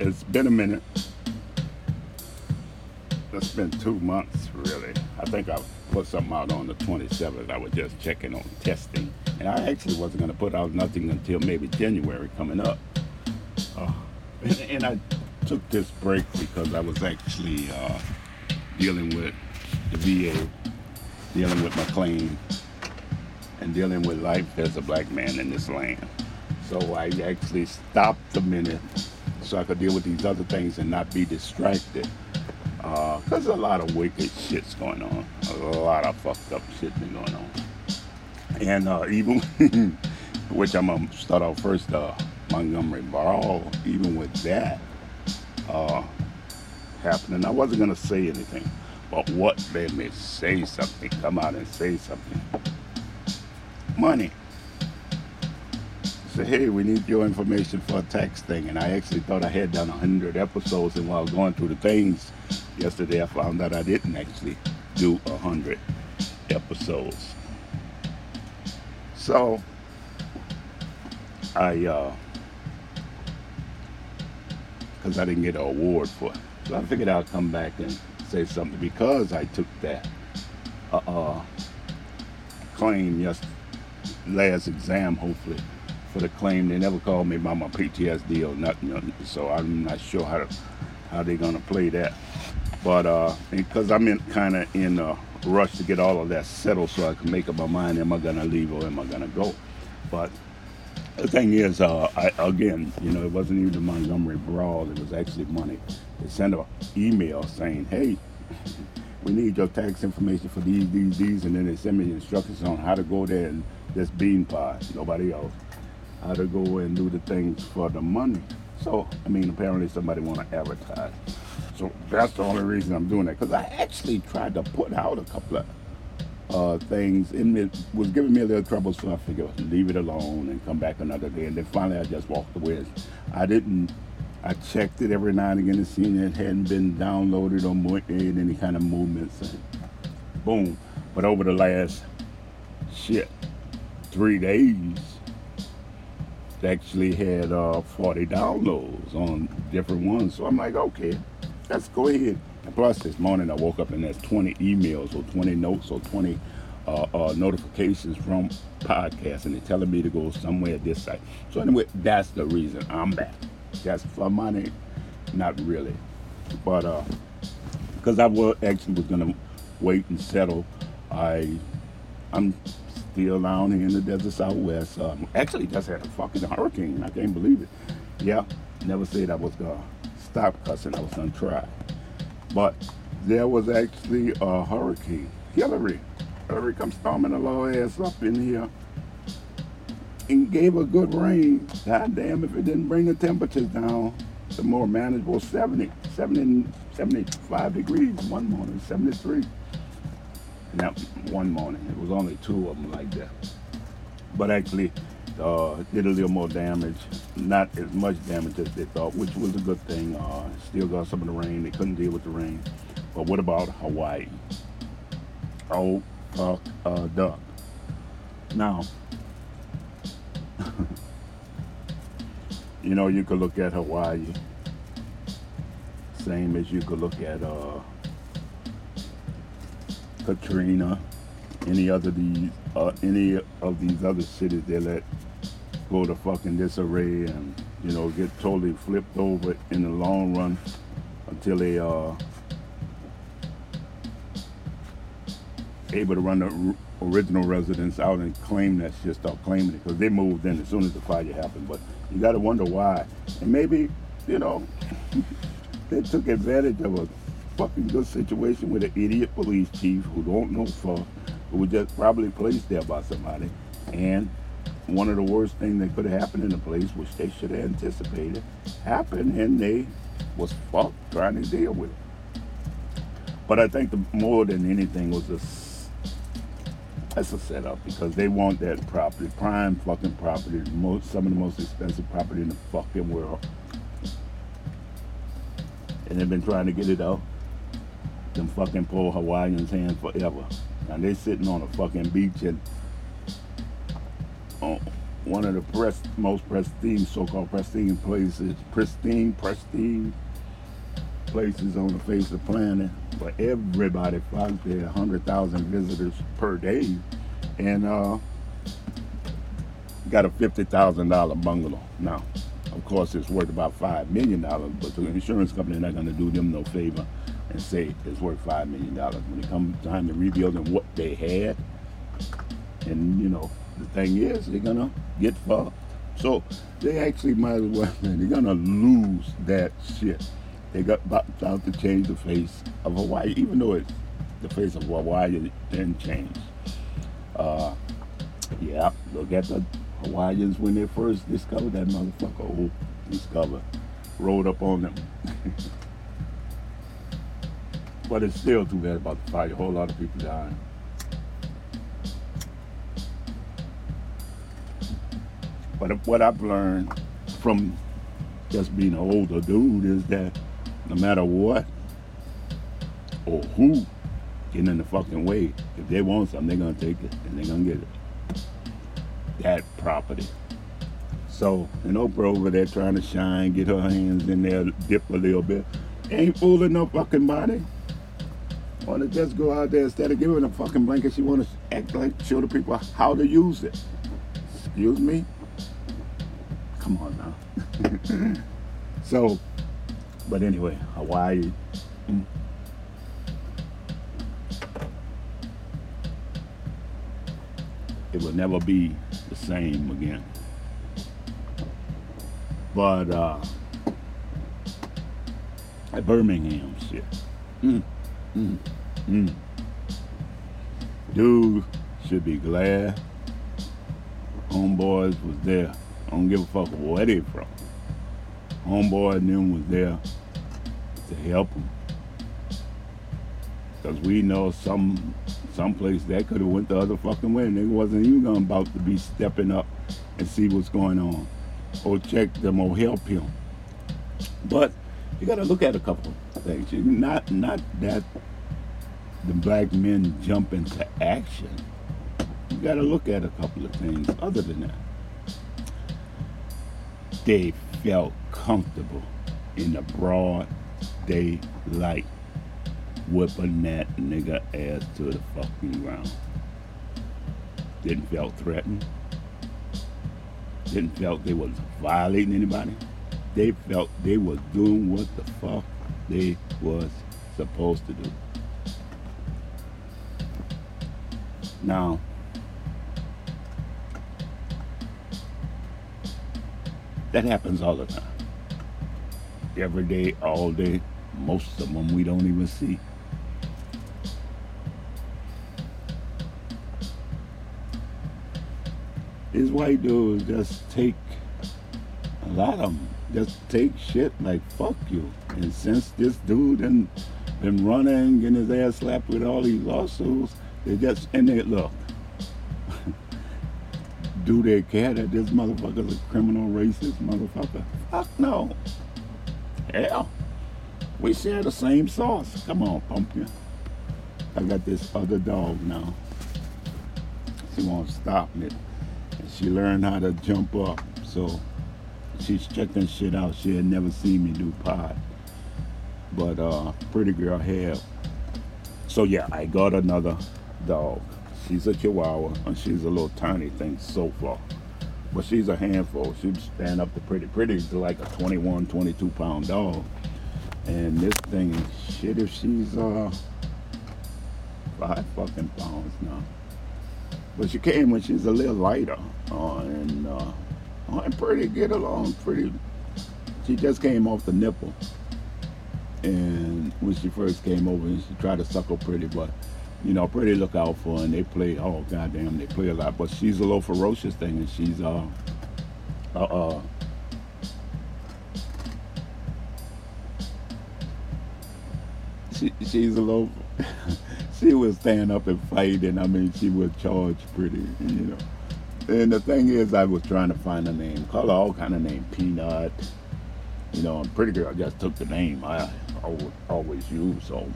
it's been a minute. It's been two months, really. I think I put something out on the 27th. I was just checking on testing. And I actually wasn't going to put out nothing until maybe January coming up. Uh, and, and, I took this break because I was actually uh, dealing with the VA, dealing with my claim, and dealing with life as a black man in this land. So I actually stopped a minute so I could deal with these other things and not be distracted. Because uh, a lot of wicked shit's going on. A lot of fucked up shit been going on. And uh, even, which I'm going to start off first, uh, Montgomery Brawl, even with that uh, happening, I wasn't going to say anything. But what made me say something, come out and say something? Money said, hey, we need your information for a tax thing. And I actually thought I had done 100 episodes. And while going through the things yesterday, I found out I didn't actually do 100 episodes. So, I, uh, because I didn't get an award for it. So I figured I'd come back and say something because I took that uh, uh, claim yes last exam, hopefully for the claim. They never called me about my PTSD or nothing, so I'm not sure how to, how they're gonna play that. But uh, because I'm in kind of in a rush to get all of that settled, so I can make up my mind: am I gonna leave or am I gonna go? But the thing is, uh, I, again, you know, it wasn't even the Montgomery Brawl; it was actually money. They sent an email saying, "Hey." we need your tax information for these, these, these, and then they send me instructions on how to go there and just bean pie, nobody else how to go and do the things for the money. So, I mean, apparently somebody want to advertise. So that's the only reason I'm doing that. Because I actually tried to put out a couple of uh, things, and it was giving me a little trouble, so I figured leave it alone and come back another day. And then finally, I just walked away. I didn't. I checked it every now and again to see it hadn't been downloaded or made any kind of movements. And boom. But over the last shit three days, actually had uh, 40 downloads on different ones. So I'm like, okay, let's go ahead. And plus, this morning I woke up and there's 20 emails or 20 notes or 20 uh, uh, notifications from podcasts, and they're telling me to go somewhere this site. So anyway, that's the reason I'm back. That's for money, not really, but because uh, I was actually was gonna wait and settle. I I'm still down here in the desert southwest. Um, actually, just had a fucking hurricane. I can't believe it. Yeah, never said I was gonna stop cussing. I was gonna try. But there was actually a hurricane. Hilary. Hilary come storming the low ass up in here and gave a good rain. God damn if it didn't bring the temperatures down to more manageable 70, 70 75 degrees one morning, 73 that one morning. It was only two of them like that. But actually, uh, did a little more damage. Not as much damage as they thought, which was a good thing. Uh, still got some of the rain. They couldn't deal with the rain. But what about Hawaii? Oh, fuck uh, duck. Now, you know, you could look at Hawaii, same as you could look at uh, Katrina, any other these, uh, any of these other cities they let go to fucking disarray and you know get totally flipped over in the long run until they are uh, able to run the original residents out and claim that shit, start claiming it because they moved in as soon as the fire happened. But you got to wonder why, and maybe you know they took advantage of fucking good situation with an idiot police chief who don't know fuck, who was just probably placed there by somebody. And one of the worst things that could have happened in the place, which they should have anticipated, happened, and they was fucked trying to deal with it. But I think the more than anything was a that's a setup because they want that property, prime fucking property, most some of the most expensive property in the fucking world, and they've been trying to get it out them fucking poor Hawaiians' hands forever. Now they sitting on a fucking beach and on one of the press, most pristine, so-called pristine places, pristine, pristine places on the face of the planet. But everybody flies there, 100,000 visitors per day. And uh, got a $50,000 bungalow. Now, of course, it's worth about $5 million, but the insurance company not going to do them no favor and say it's worth $5 million. When it comes time to rebuilding what they had, and, you know, the thing is, they're to get fucked. So they actually might as well, they're to lose that shit. They got about to change the face of Hawaii, even though it's the face of Hawaii didn't change. Uh, yeah, look at the Hawaiians when they first discovered that motherfucker. Oh, discover, rolled up on them. but it's still too bad about the fire. A whole lot of people dying. But what I've learned from just being an older dude is that no matter what or who get in the fucking way, if they want something, they're gonna take it and they're gonna get it. That property. So, and Oprah over there trying to shine, get her hands in there, dip a little bit. Ain't fooling no fucking body. Wanna just go out there instead of giving a fucking blanket, she wanna act like show the people how to use it. Excuse me? Come on now. so but anyway, Hawaii. Mm. It will never be the same again. But uh, at Birmingham, shit. Mm, mm, mm. Dude should be glad homeboys was there. I don't give a fuck where they from. Homeboy and them was there to help them. Because we know some some place that could have went the other fucking way and they wasn't even gonna about to be stepping up and see what's going on. Or check them or help him. But you gotta look at a couple things. Not not that the black men jump into action. You gotta look at a couple of things other than that. They felt comfortable in the broad daylight, whipping that nigga ass to the fucking ground. Didn't felt threatened. Didn't felt they was violating anybody. They felt they was doing what the fuck they was supposed to do. Now, that happens all the time. Every day, all day, most of them we don't even see. These white dudes just take a lot of them just take shit like fuck you. And since this dude and been running, getting his ass slapped with all these lawsuits, they just and they look. do they care that this motherfucker's a criminal racist motherfucker? Fuck no. Hell. We share the same sauce. Come on, pumpkin. I got this other dog now. She won't stop. And she learned how to jump up. So she's checking shit out. She had never seen me do pod. But uh pretty girl have. So yeah, I got another dog. She's a chihuahua and she's a little tiny thing so far. But she's a handful. She'd stand up to pretty. pretty like a 21, 22 pound dog. And this thing, shit, if she's uh five fucking pounds now. But she came when she's a little lighter, uh, and uh, I'm pretty get along pretty. She just came off the nipple, and when she first came over, and she tried to suckle pretty, but you know, pretty look out for her, and they play. Oh goddamn, they play a lot. But she's a little ferocious thing, and she's uh, uh, uh she, she's a little. she would stand up and fight, and I mean, she would charge pretty, you know. And the thing is, I was trying to find a name, call her all kind of name, Peanut. You know, and Pretty Girl just took the name I always use. So,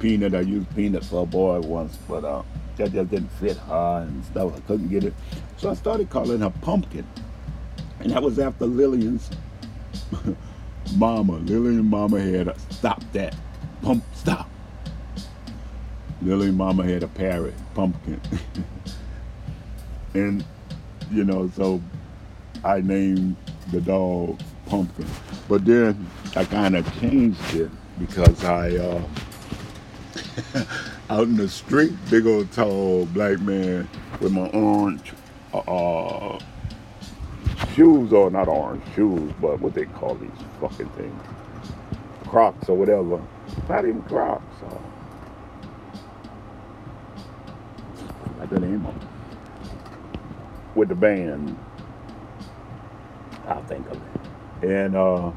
Peanut, I used Peanut for a boy once, but uh, that just didn't fit her and stuff. I couldn't get it. So I started calling her Pumpkin. And that was after Lillian's mama. Lillian mama had a stop that. Pump stop. Lillian mama had a parrot, pumpkin. and you know, so I named the dog Pumpkin. But then I kind of changed it because I uh, out in the street, big old tall black man with my orange uh, shoes, or not orange shoes, but what they call these fucking things, Crocs or whatever. Not even Crocs. Uh, I the name them. With the band, I'll think of it. And uh,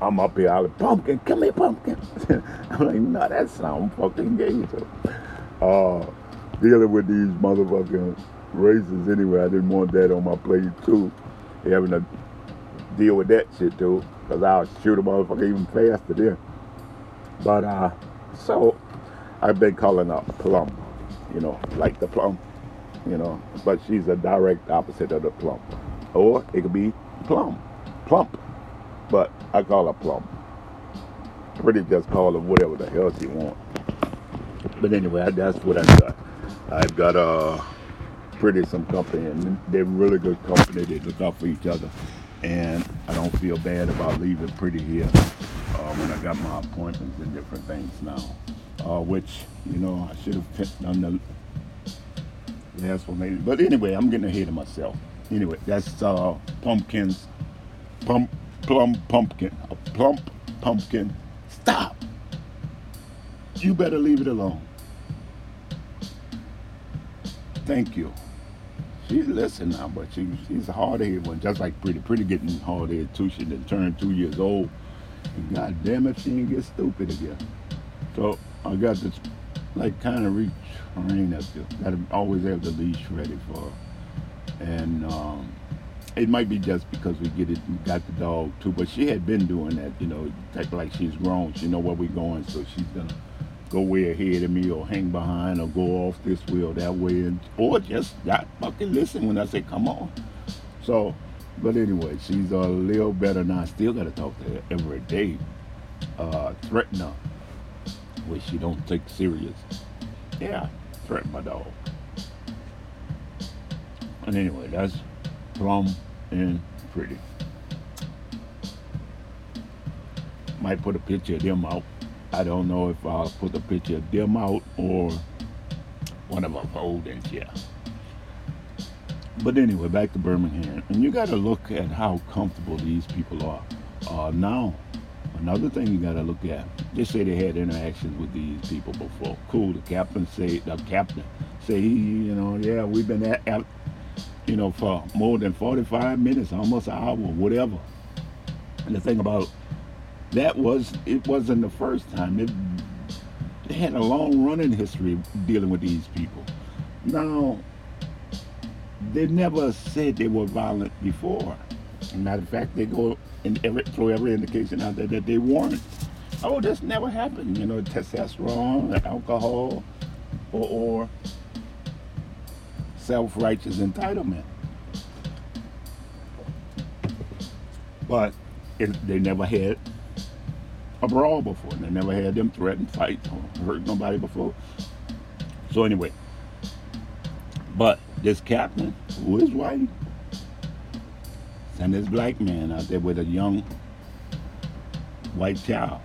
I'm up here, I like, pumpkin, come here, pumpkin. I'm like, no, that sounds fucking gay. So, uh, dealing with these motherfucking races anyway, I didn't want that on my plate too. Having to deal with that shit too, because I'll shoot a motherfucker even faster there. But, uh, so, I've been calling up plum, you know, like the plum, you know, but she's a direct opposite of the plump. Or it could be plump, plump but I call her plump. Pretty just call her whatever the hell she want. But anyway, that's what I got. I've got uh, pretty some company, and they're really good company. They look out for each other, and I don't feel bad about leaving pretty here uh, when I got my appointments and different things now. Uh, which you know I should have done the last one maybe. But anyway, I'm getting ahead of myself. Anyway, that's uh, pumpkins, pump plum pumpkin, a plump pumpkin. Stop. You better leave it alone. Thank you. She's listening now, but she, she's a hard-headed one, just like Pretty. Pretty getting hard-headed too. She done turned two years old. And God damn it, she didn't get stupid again. So I got this, like, kind of reach train up there. Got to always have the leash ready for. And um, it might be just because we get it got the dog too, but she had been doing that, you know, type like she's grown. She know where we're going, so she's gonna go way ahead of me or hang behind or go off this way or that way and or just not fucking listen when I say come on. So but anyway, she's a little better now. I still gotta talk to her every day. Uh threaten her which you don't take serious. Yeah, threaten my dog. And anyway, that's plum and pretty. Might put a picture of them out. I don't know if I'll put a picture of them out or one of our foldings, yeah. But anyway, back to Birmingham. And you got to look at how comfortable these people are. Uh, now, another thing you got to look at, they say they had interactions with these people before. Cool, the captain say, the captain say, you know, yeah, we've been at, at you know, for more than 45 minutes, almost an hour, whatever. And the thing about that was, it wasn't the first time. It, they had a long running history dealing with these people. Now, they never said they were violent before. Matter of fact, they go and every, throw every indication out there that they weren't. Oh, this never happened. You know, testosterone, alcohol, or, or self-righteous entitlement. But it, they never had a brawl before. They never had them threaten, fight, or hurt nobody before. So anyway, but this captain, who is white, sent this black man out there with a young white child.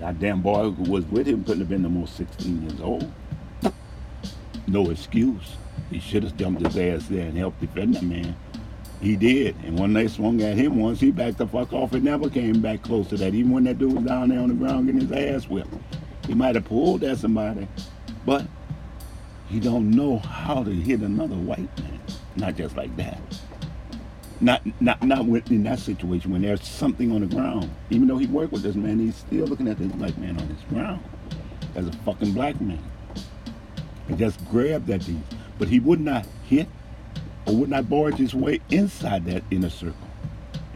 That damn boy who was with him couldn't have been the most 16 years old no excuse. He should have jumped his ass there and helped defend that man. He did. And when they swung at him once, he backed the fuck off and never came back close to that. Even when that dude was down there on the ground getting his ass whipped. He might have pulled at somebody, but he don't know how to hit another white man. Not just like that. Not not not in that situation when there's something on the ground. Even though he worked with this man, he's still looking at this black man on his ground as a fucking black man and just grabbed that piece. But he would not hit or would not barge his way inside that inner circle.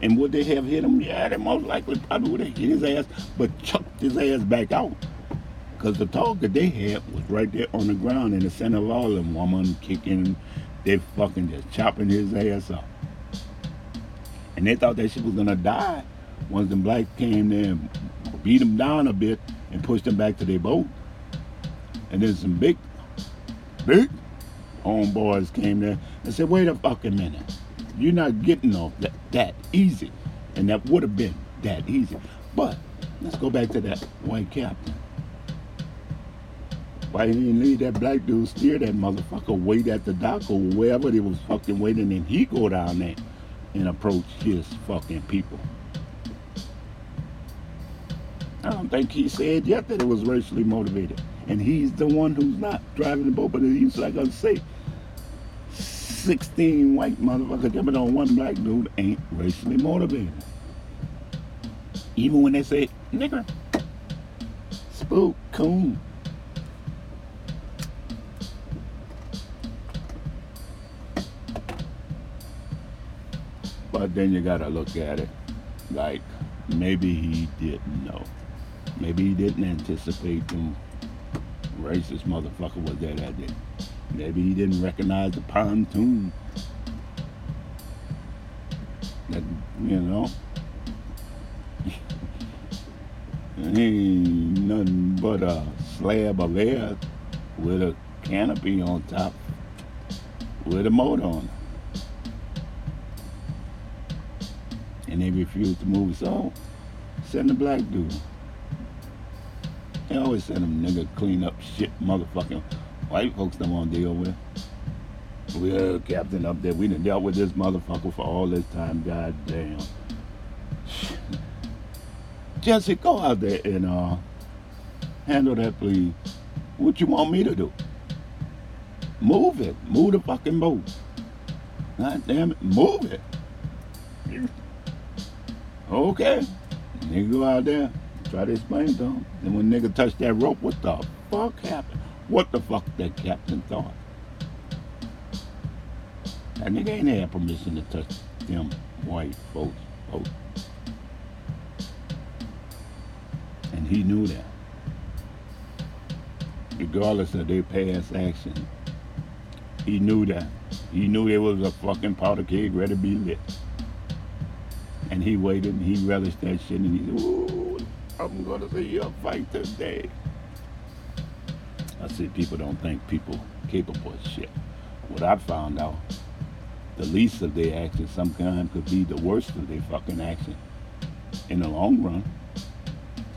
And would they have hit him? Yeah, they most likely probably would have hit his ass, but chucked his ass back out. Because the target they had was right there on the ground in the center of all of them. Woman kicking, they fucking just chopping his ass up. And they thought that shit was gonna die once them blacks came there and beat them down a bit and pushed them back to their boat. And then some big, big homeboys came there and said, wait a fucking minute. You're not getting off that, that easy. And that would have been that easy. But let's go back to that white captain. Why he didn't leave that black dude steer that motherfucker wait at the dock or wherever they was fucking waiting and he go down there and approach his fucking people. Um, I don't think he said yet that it was racially motivated. And he's the one who's not driving the boat, but he's like I say, 16 white motherfuckers jumping on one black dude ain't racially motivated. Even when they say, nigger, spook, coon. But then you gotta look at it like maybe he didn't know. Maybe he didn't anticipate them racist motherfucker was there that day. Maybe he didn't recognize the pontoon. That you know. ain't nothing but a slab of air with a canopy on top with a motor on it. And they refused to move, so send the black dude. They always send them nigga clean up shit motherfucking white folks don't want to deal with. We're a captain up there. We done dealt with this motherfucker for all this time. God damn. Jesse, go out there and uh, handle that, please. What you want me to do? Move it. Move the fucking boat. God damn it. Move it. Okay. Nigga go out there. Try to explain to him. And when nigga touched that rope, what the fuck happened? What the fuck that captain thought? That nigga ain't had permission to touch them white folks' boat. And he knew that. Regardless of their past action, he knew that. He knew it was a fucking powder keg ready to be lit. And he waited and he relished that shit and he said, Ooh, I'm gonna see you fight today. I see people don't think people capable of shit. What I found out, the least of their actions sometimes could be the worst of their fucking action in the long run.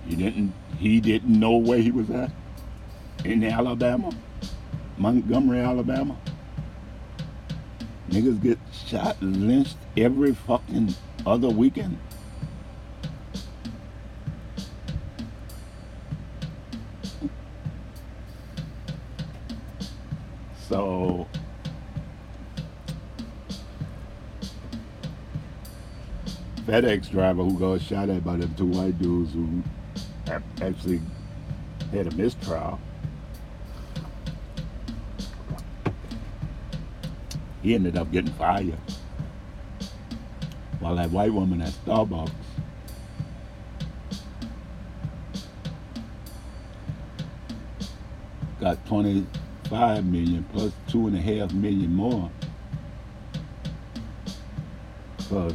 He didn't he didn't know where he was at in Alabama, Montgomery, Alabama. Niggas get shot lynched every fucking other weekend. So FedEx driver who got shot at by them two white dudes who actually had a mistrial. He ended up getting fired. While that white woman at Starbucks. Got 25 million plus two and a half million more. Because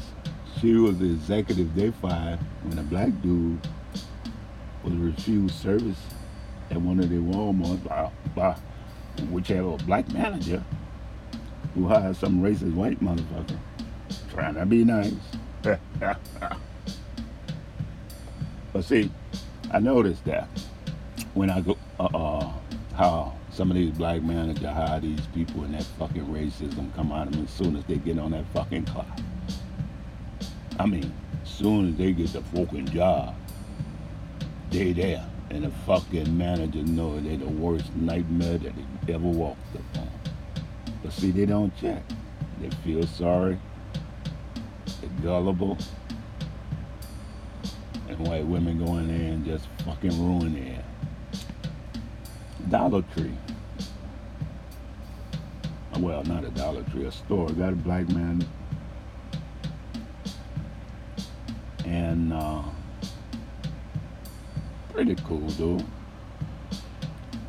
she was the executive they fired when a black dude was refused service at one of their Walmarts by, by whichever black manager who hired some racist white motherfucker trying to be nice. but see, I noticed that when I go, uh, how some of these black managers hire these people and that fucking racism come out of them as soon as they get on that fucking clock. I mean, as soon as they get the fucking job, they there. And the fucking manager know they the worst nightmare that they ever walked upon. But see, they don't check. They feel sorry. Gullible. And white women go in there and just fucking ruin it. Dollar Tree. Well, not a Dollar Tree, a store. Got a black man. And uh, pretty cool dude.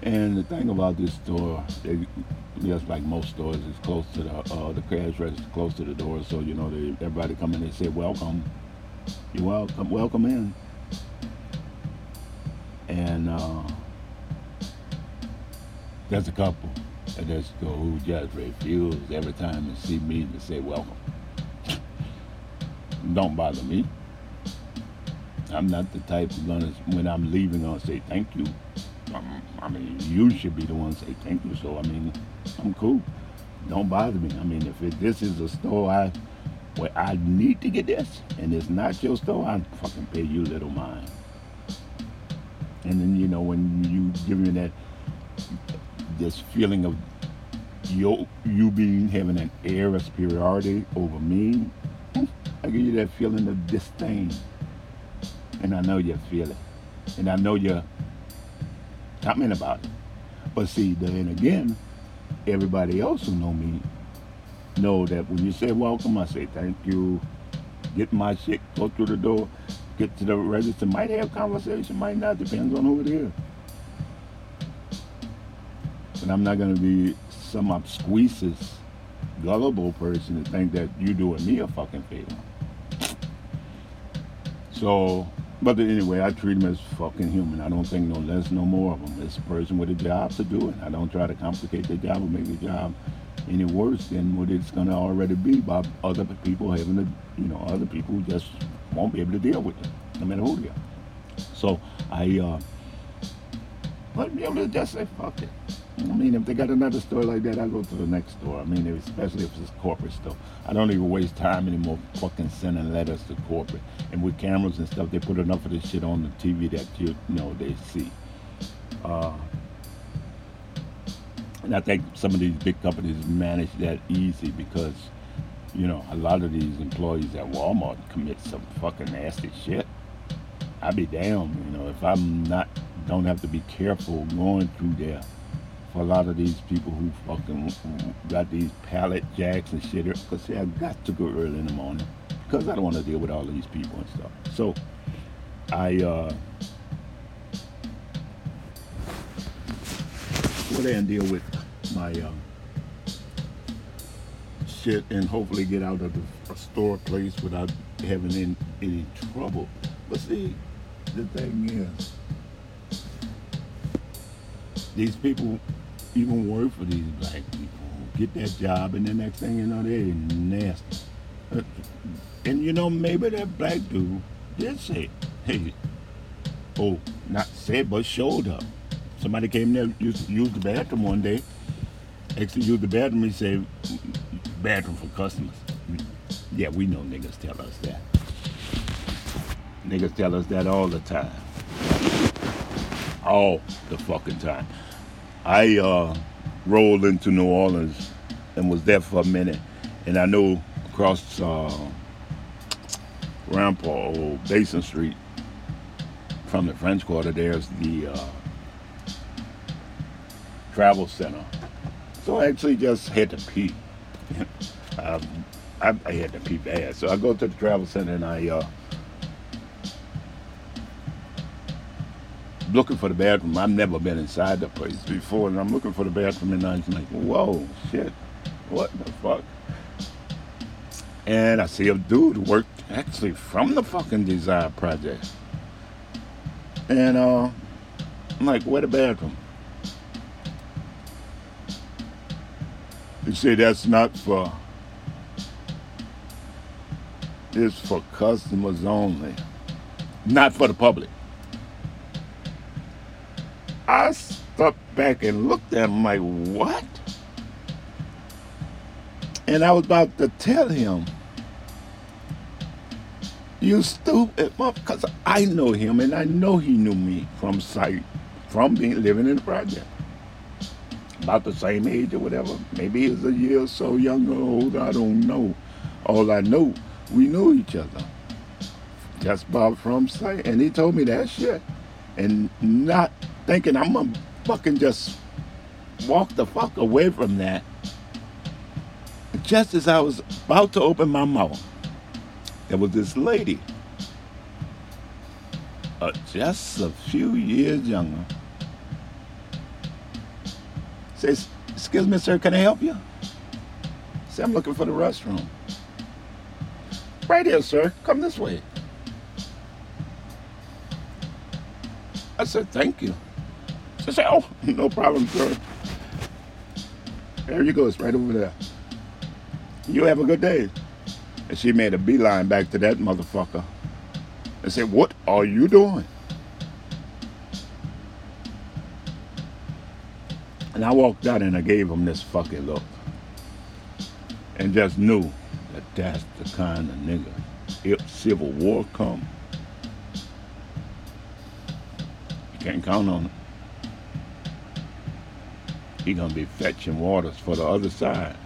And the thing about this store, they, just like most stores, it's close to the uh, the cash register, close to the door. So you know, they, everybody come in, they say, "Welcome, you welcome, welcome in." And uh, there's a couple at that store who just refuse every time they see me to say welcome. Don't bother me. I'm not the type of gonna when I'm leaving gonna say thank you. Um, I mean, you should be the one to say thank you. So I mean, I'm cool. Don't bother me. I mean, if it, this is a store I where I need to get this, and it's not your store, I fucking pay you little mind. And then you know when you give me that this feeling of you you being having an air of superiority over me, I give you that feeling of disdain. And I know you feel it. And I know you're comment about it. But see, then again, everybody else who know me know that when you say welcome, I say thank you, get my shit, go through the door, get to the register, might have conversation, might not, depends on who it is. But I'm not gonna be some obsqueasis, gullible person to think that you're doing me a fucking favor. So, but anyway, I treat them as fucking human. I don't think no less, no more of them. It's a person with a job to do it. I don't try to complicate their job or make their job any worse than what it's going to already be by other people having to, you know, other people just won't be able to deal with it, no matter who they are. So I, uh, but be able to just say fuck it. I mean, if they got another store like that, I go to the next store. I mean, especially if it's corporate stuff. I don't even waste time anymore fucking sending letters to corporate. And with cameras and stuff, they put enough of this shit on the TV that you, you know they see. Uh, and I think some of these big companies manage that easy because, you know, a lot of these employees at Walmart commit some fucking nasty shit. I'd be damned, you know, if I'm not, don't have to be careful going through there for a lot of these people who fucking got these pallet jacks and shit. Because see, I got to go early in the morning because I don't want to deal with all these people and stuff. So I uh, go there and deal with my uh, shit and hopefully get out of the store place without having any, any trouble. But see, the thing is, these people even work for these black people. Get that job, and the next thing you know, they're nasty. Uh, and you know, maybe that black dude did say, hey, oh, not said, but showed up. Somebody came there, used, used the bathroom one day, actually used the bathroom, he said, bathroom for customers. Yeah, we know niggas tell us that. Niggas tell us that all the time. All the fucking time. I uh, rolled into New Orleans and was there for a minute, and I know across uh, Rampart or Basin Street from the French Quarter, there's the uh, travel center. So I actually just had to pee. um, I, I, had to pee bad. So I go to the travel center and I looking for the bathroom. I've never been inside the place before, and I'm looking for the bathroom, and I'm like, whoa, shit, what the fuck? And I see a dude worked actually from the fucking Desire Project. And uh, I'm like, where the bathroom? He said that's not for, it's for customers only, not for the public. I stepped back and looked at him like, what? And I was about to tell him, you stupid because I know him and I know he knew me from sight, from being living in the project. About the same age or whatever. Maybe he's a year or so younger or older, I don't know. All I know, we knew each other. Just about from sight. And he told me that shit. And not thinking I'm gonna fucking just walk the fuck away from that. Just as I was about to open my mouth, there was this lady, uh, just a few years younger, says, excuse me, sir, can I help you? Say, I'm looking for the restroom. Right here, sir. Come this way. I said, thank you. She said, oh, no problem, sir. There you go. It's right over there. You have a good day. And she made a beeline back to that motherfucker and said, what are you doing? And I walked out and I gave him this fucking look. And just knew that that's the kind of nigga. If civil war come, you can't count on it. He gonna be fetching waters for the other side.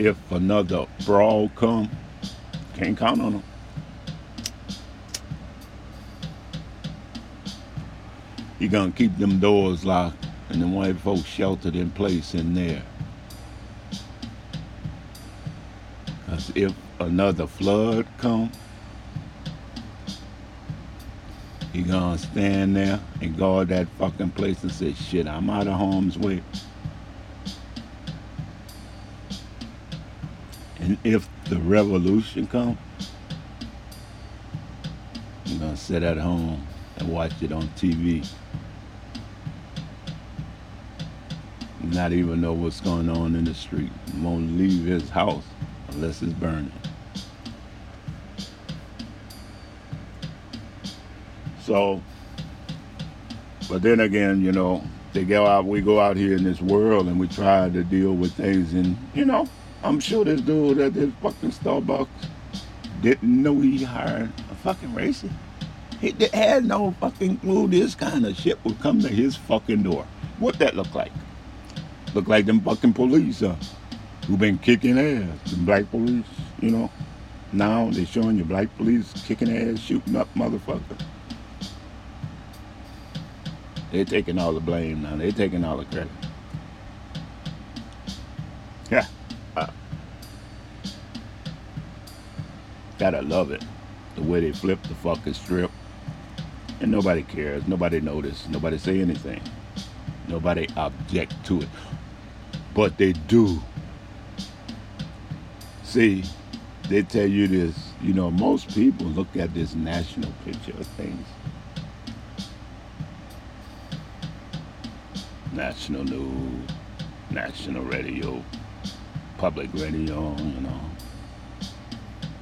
If another brawl come, can't count on him. He gonna keep them doors locked and the white folks sheltered in place in there. Cause if another flood come, he gonna stand there and guard that fucking place and say, shit, I'm out of harm's way. And if the revolution come, he gonna sit at home and watch it on TV. not even know what's going on in the street. Won't leave his house unless it's burning. So, but then again, you know, they go out, we go out here in this world and we try to deal with things, and you know, I'm sure this dude at this fucking Starbucks didn't know he hired a fucking racist. He had no fucking clue this kind of shit would come to his fucking door. What that look like? Look like them fucking police uh, who been kicking ass. Them black police, you know. Now they showing you black police kicking ass, shooting up motherfuckers. They're taking all the blame now. They're taking all the credit. Yeah. Uh, gotta love it. The way they flip the fucking strip. And nobody cares. Nobody notice. Nobody say anything. Nobody object to it but they do. See, they tell you this, you know, most people look at this national picture of things. National news, national radio, public radio, you know,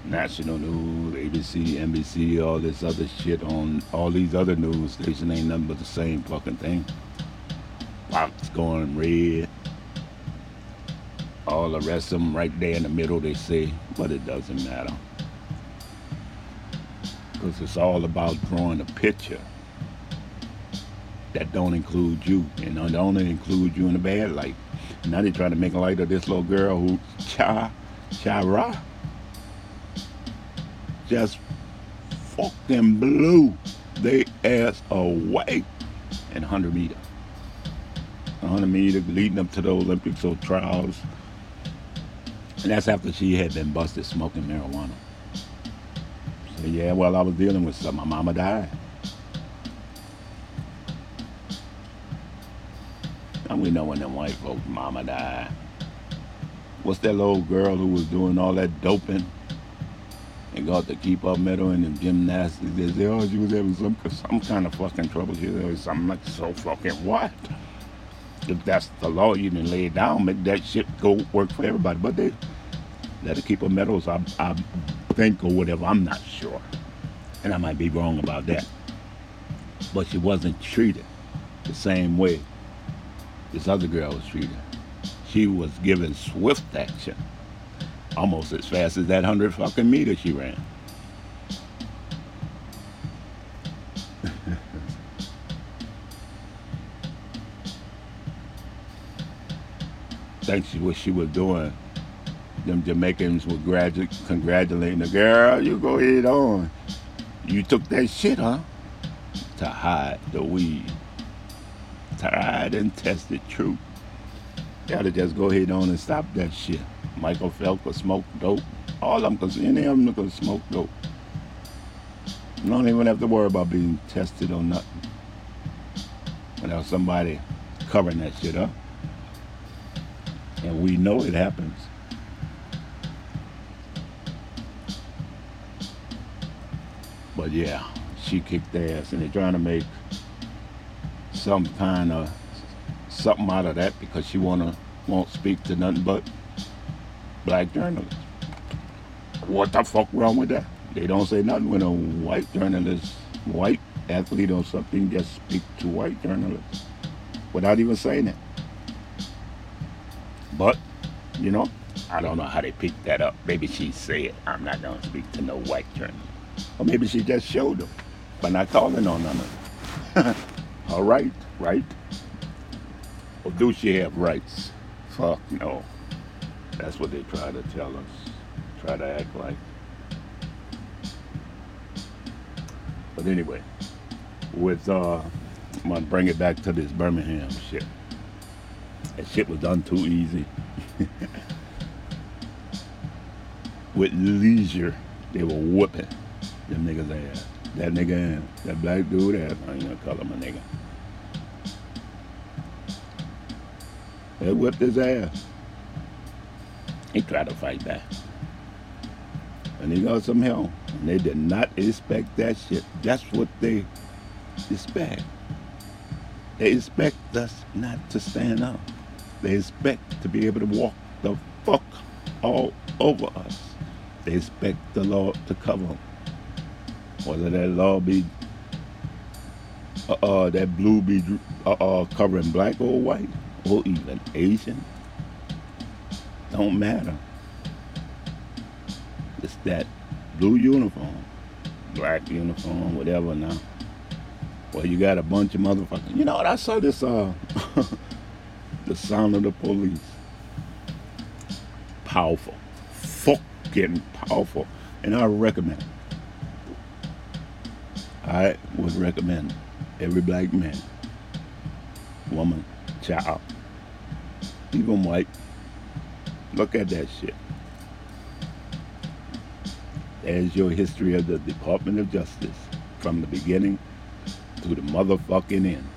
national news, ABC, NBC, all this other shit on all these other news stations ain't nothing but the same fucking thing. Fox going red, all the rest of them right there in the middle, they say, but it doesn't matter. Because it's all about drawing a picture that don't include you and don't only include you in a bad light. Now they trying to make light of this little girl who Cha cha Chara just fucking blew they ass away in 100 meter. 100 meter leading up to the Olympics or trials and that's after she had been busted smoking marijuana. So yeah, well, I was dealing with something. My mama died. And we know when them white folks' mama died. What's that little girl who was doing all that doping and got to keep up medal in the gymnastics? They say, oh, she was having some, some kind of fucking trouble. She was something like, so fucking what? If that's the law, you didn't lay it down, make that shit go work for everybody. But they let her keep her medals, I, I think, or whatever. I'm not sure. And I might be wrong about that. But she wasn't treated the same way this other girl was treated. She was given swift action, almost as fast as that 100 fucking meter she ran. think she what she was doing them Jamaicans were gradu- congratulating the girl. You go ahead on. You took that shit, huh? To hide the weed. Tried and tested truth. Gotta just go ahead on and stop that shit. Michael Phelps smoke dope. All of them, cause any of them could smoke dope. You don't even have to worry about being tested or nothing. Without somebody covering that shit up. And we know it happens. But yeah, she kicked ass and they're trying to make some kind of something out of that because she wanna won't speak to nothing but black journalists. What the fuck wrong with that? They don't say nothing when a white journalist, white athlete or something just speak to white journalists without even saying it. But, you know, I don't know how they picked that up. Maybe she said, I'm not to speak to no white journalist. Or maybe she just showed them by not calling on none of them. All right, right? Or do she have rights? Fuck no. That's what they try to tell us. Try to act like. But anyway, with uh I'm gonna bring it back to this Birmingham shit. That shit was done too easy. with leisure, they were whooping them niggas ass. That nigga. That black dude ass. I ain't gonna call him a nigga. They whipped his ass. He tried to fight back. And he got some help. And they did not expect that shit. That's what they expect. They expect us not to stand up. They expect to be able to walk the fuck all over us. They expect the law to cover them. Whether that law be uh, uh that blue be uh, uh covering black or white or even Asian. Don't matter. It's that blue uniform, black uniform, whatever now. Well, you got a bunch of motherfuckers. You know what? I saw this, uh, the sound of the police. Powerful. Fucking powerful. And I recommend I would recommend every black man, woman, child, even white, look at that shit. There's your history of the Department of Justice from the beginning to the motherfucking end.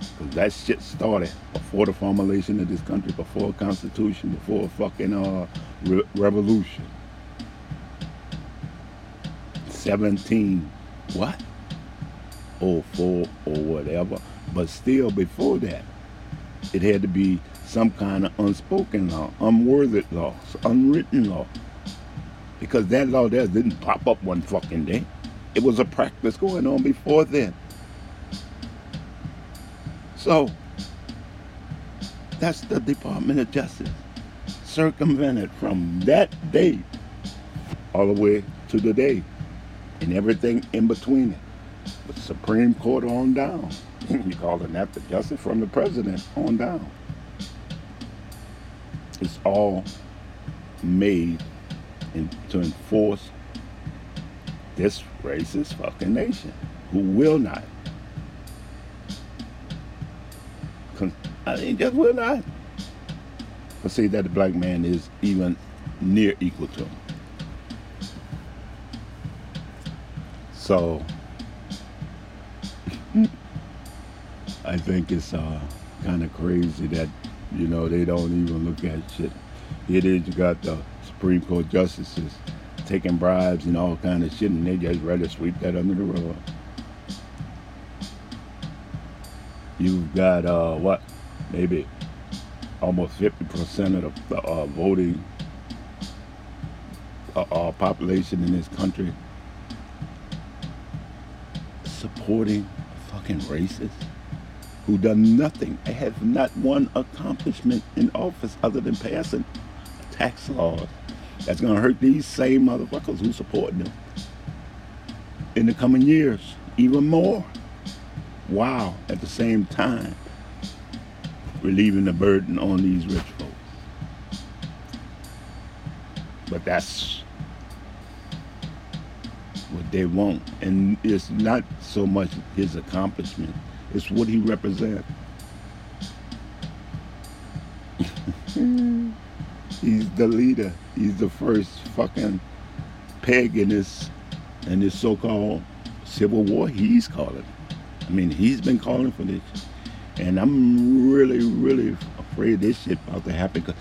Because that shit started before the formulation of this country, before a constitution, before a fucking uh, re- revolution. 17, what? 04 or whatever. But still before that, it had to be some kind of unspoken law, unworthy law, unwritten law. Because that law there didn't pop up one fucking day. It was a practice going on before then. So, that's the Department of Justice. Circumvented from that day all the way to the day and everything in between it. The Supreme Court on down. you call that the justice from the president on down. It's all made in, to enforce this racist fucking nation who will not. I mean, just will not. But see that the black man is even near equal to him. So I think it's uh, kind of crazy that you know they don't even look at shit. It is you got the Supreme Court justices taking bribes and all kind of shit, and they just rather sweep that under the rug. You've got uh, what, maybe almost 50% of the uh, voting uh, uh, population in this country supporting fucking racist who done nothing, have not one accomplishment in office other than passing tax laws that's gonna hurt these same motherfuckers who support them in the coming years, even more. Wow, at the same time, relieving the burden on these rich folks. But that's what they want. And it's not so much his accomplishment, it's what he represents. He's the leader. He's the first fucking peg in this in this so-called civil war he's calling. I mean, he's been calling for this. And I'm really, really afraid this shit about to happen. Cause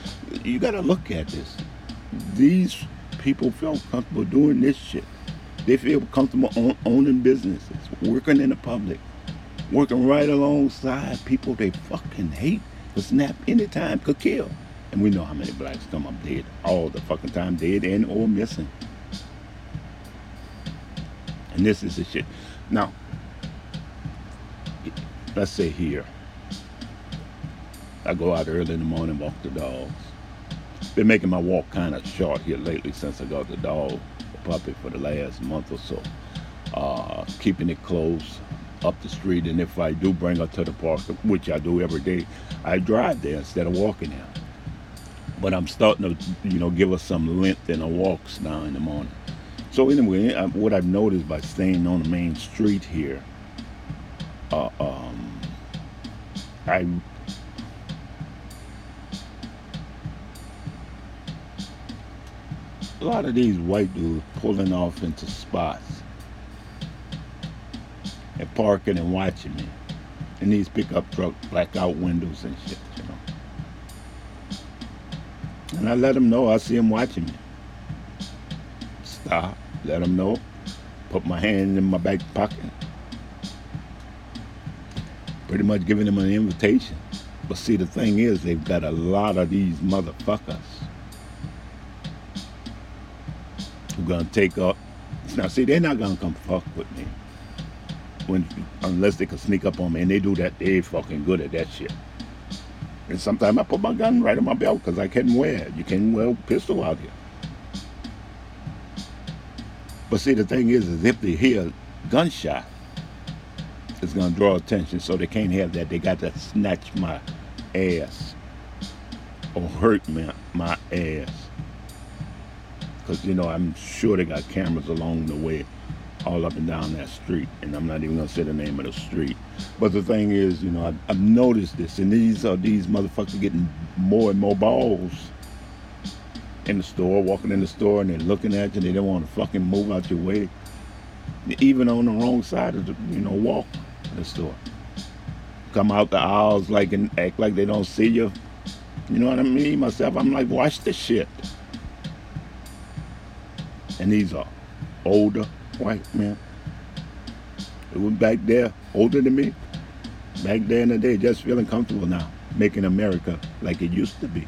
you got to look at this. These people feel comfortable doing this shit. They feel comfortable own, owning businesses, working in the public, working right alongside people they fucking hate. Could snap anytime, could kill. And we know how many blacks come up dead all the fucking time, dead and or missing. And this is the shit. Now, let's say here, I go out early in the morning, walk the dogs. Been making my walk kind of short here lately since I got the dog, the puppy, for the last month or so. Uh, keeping it close up the street, and if I do bring her to the park, which I do every day, I drive there instead of walking there. But I'm starting to, you know, give her some length in her walks now in the morning. So anyway, I, what I've noticed by staying on the main street here, uh, um, I a lot of these white dudes pulling off into spots parking and watching me. And these pickup truck blackout windows and shit, you know. And I let them know I see them watching me. Stop, let them know. Put my hand in my back pocket. Pretty much giving them an invitation. But see, the thing is, they've got a lot of these motherfuckers who gonna take up. Now, see, they're not gonna come fuck with me when unless they can sneak up on me, and they do that. They fucking good at that shit. And sometimes I put my gun right in my belt because I can't wear it. You can't wear a pistol out here. But see, the thing is, is if they hear gunshot, it's gonna draw attention, so they can't have that. They got to snatch my ass or hurt me, my ass. Because, you know, I'm sure they got cameras along the way all up and down that street. And I'm not even to say the name of the street. But the thing is, you know, I, I've noticed this. And these are these motherfuckers getting more and more balls in the store, walking in the store, and they're looking at you. They don't want to fucking move out your way. Even on the wrong side of the, you know, walk in the store. Come out the aisles like and act like they don't see you. You know what I mean? Myself, I'm like, watch this shit. And these are older white man. It was back there, older than me. Back there in the day, just feeling comfortable now, making America like it used to be.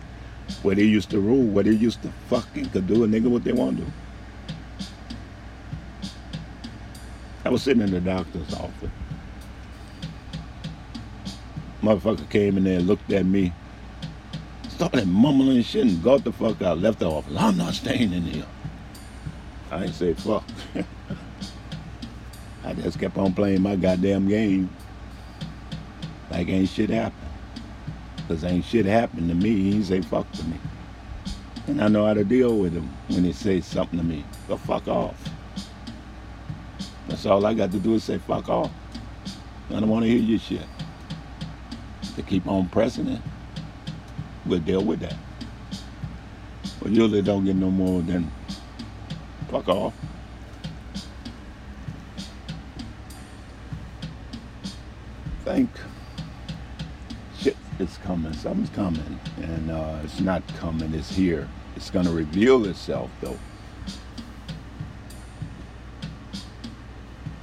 Where they used to rule, where they used to fucking could do a nigga what they want to. I was sitting in the doctor's office. Motherfucker came in there, looked at me, started mumbling shit and got the fuck out, left the office. I'm not staying in here. I ain't say fuck. I just kept on playing my goddamn game. Like ain't shit happened. Cause ain't shit happened to me. He say fuck to me. And I know how to deal with him when he says something to me. Go fuck off. That's all I got to do is say fuck off. I don't want to hear your shit. To keep on pressing it, we'll deal with that. But usually don't get no more than fuck off. Think shit is coming. Something's coming. And uh, it's not coming, it's here. It's going to reveal itself, though.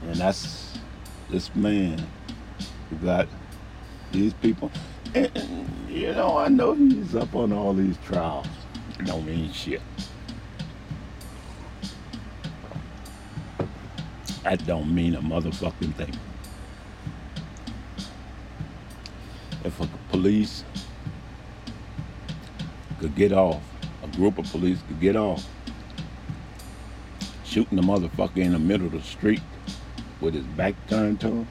And that's this man who got these people. And, and, you know, I know he's up on all these trials. Don't mean shit. That don't mean a motherfucking thing. If a police could get off, a group of police could get off, shooting the motherfucker in the middle of the street with his back turned to him,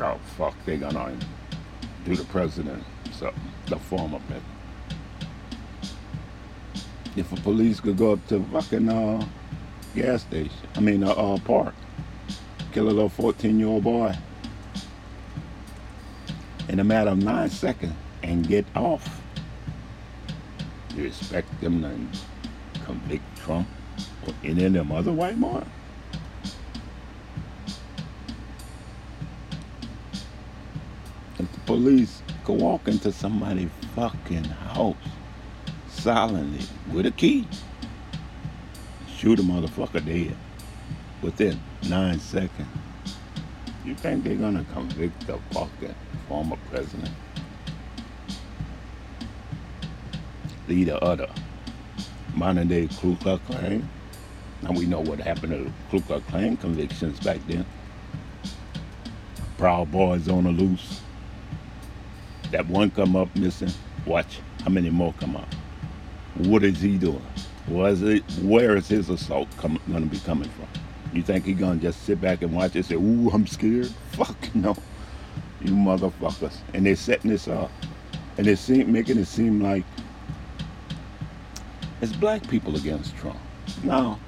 oh fuck, they gonna do the president something, the former president. If a police could go up to fucking uh gas station. I mean, a uh, uh, park. Kill a little 14 year old boy in a matter of nine seconds and get off. You expect them to convict Trump or any of them other white mob? If the police go walk into somebody's fucking house silently with a key, shoot a motherfucker dead within nine seconds. You think they're gonna convict the fucking former president? Leader of the modern day Ku Klux Klan. Now we know what happened to the Ku Klux Klan convictions back then. Proud Boys on the loose. That one come up missing. Watch how many more come up. What is he doing? Was it? Where is his assault going to be coming from? You think he gonna just sit back and watch it? Say, "Ooh, I'm scared." Fuck no, you motherfuckers! And they're setting this up, and they seem making it seem like it's black people against Trump. No,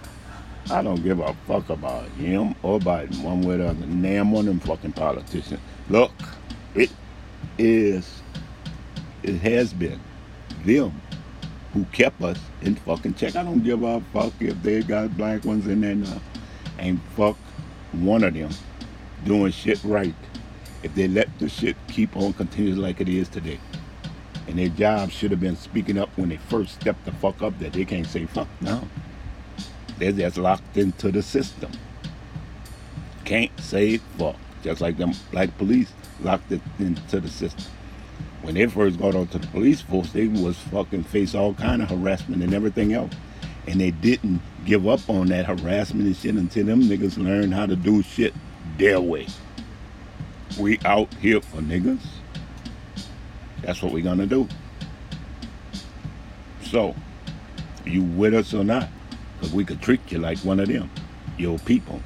I don't give a fuck about him or Biden, one way or the other. Damn one of them fucking politicians. Look, it is, it has been them who kept us in fucking check. I don't give a fuck if they got black ones in there now. Ain't fuck one of them doing shit right if they let the shit keep on continuing like it is today. And their job should have been speaking up when they first stepped the fuck up that they can't say fuck now. They're just locked into the system. Can't say fuck. Just like them black police locked it into the system. When they first got onto the police force, they was fucking face all kind of harassment and everything else. And they didn't give up on that harassment and shit until them niggas learned how to do shit their way. We out here for niggas. That's what we gonna do. So, you with us or not? Because we could treat you like one of them, your people.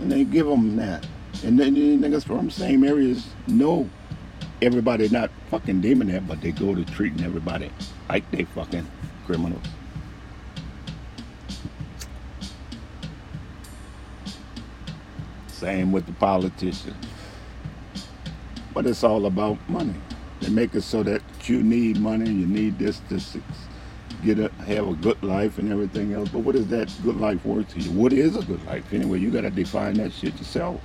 And they give them that. And then the niggas from the same areas know everybody not fucking demon that, but they go to treating everybody like they fucking criminals. Same with the politicians. But it's all about money. They make it so that you need money, you need this to get a, have a good life and everything else. But what is that good life worth to you? What is a good life anyway? You got to define that shit yourself.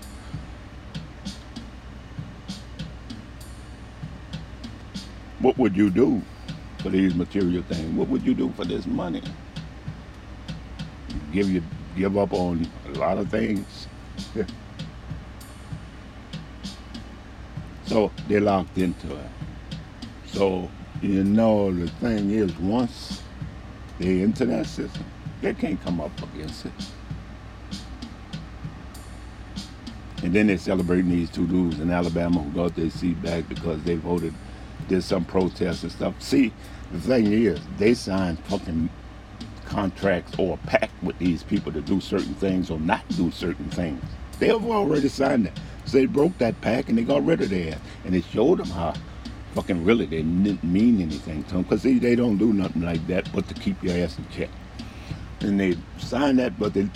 What would you do for these material things? What would you do for this money? Give you give up on a lot of things. so they're locked into it. So you know the thing is once they're into that system, they can't come up against it. And then they're celebrating these two dudes in Alabama who got their seat back because they voted, did some protests and stuff. See, the thing is, they signed fucking contracts or a pact with these people to do certain things or not do certain things. They have already signed that. So they broke that pact and they got rid of their ass. And it showed them how fucking really they didn't mean anything to them because they, they don't do nothing like that but to keep your ass in check. And they signed that, but they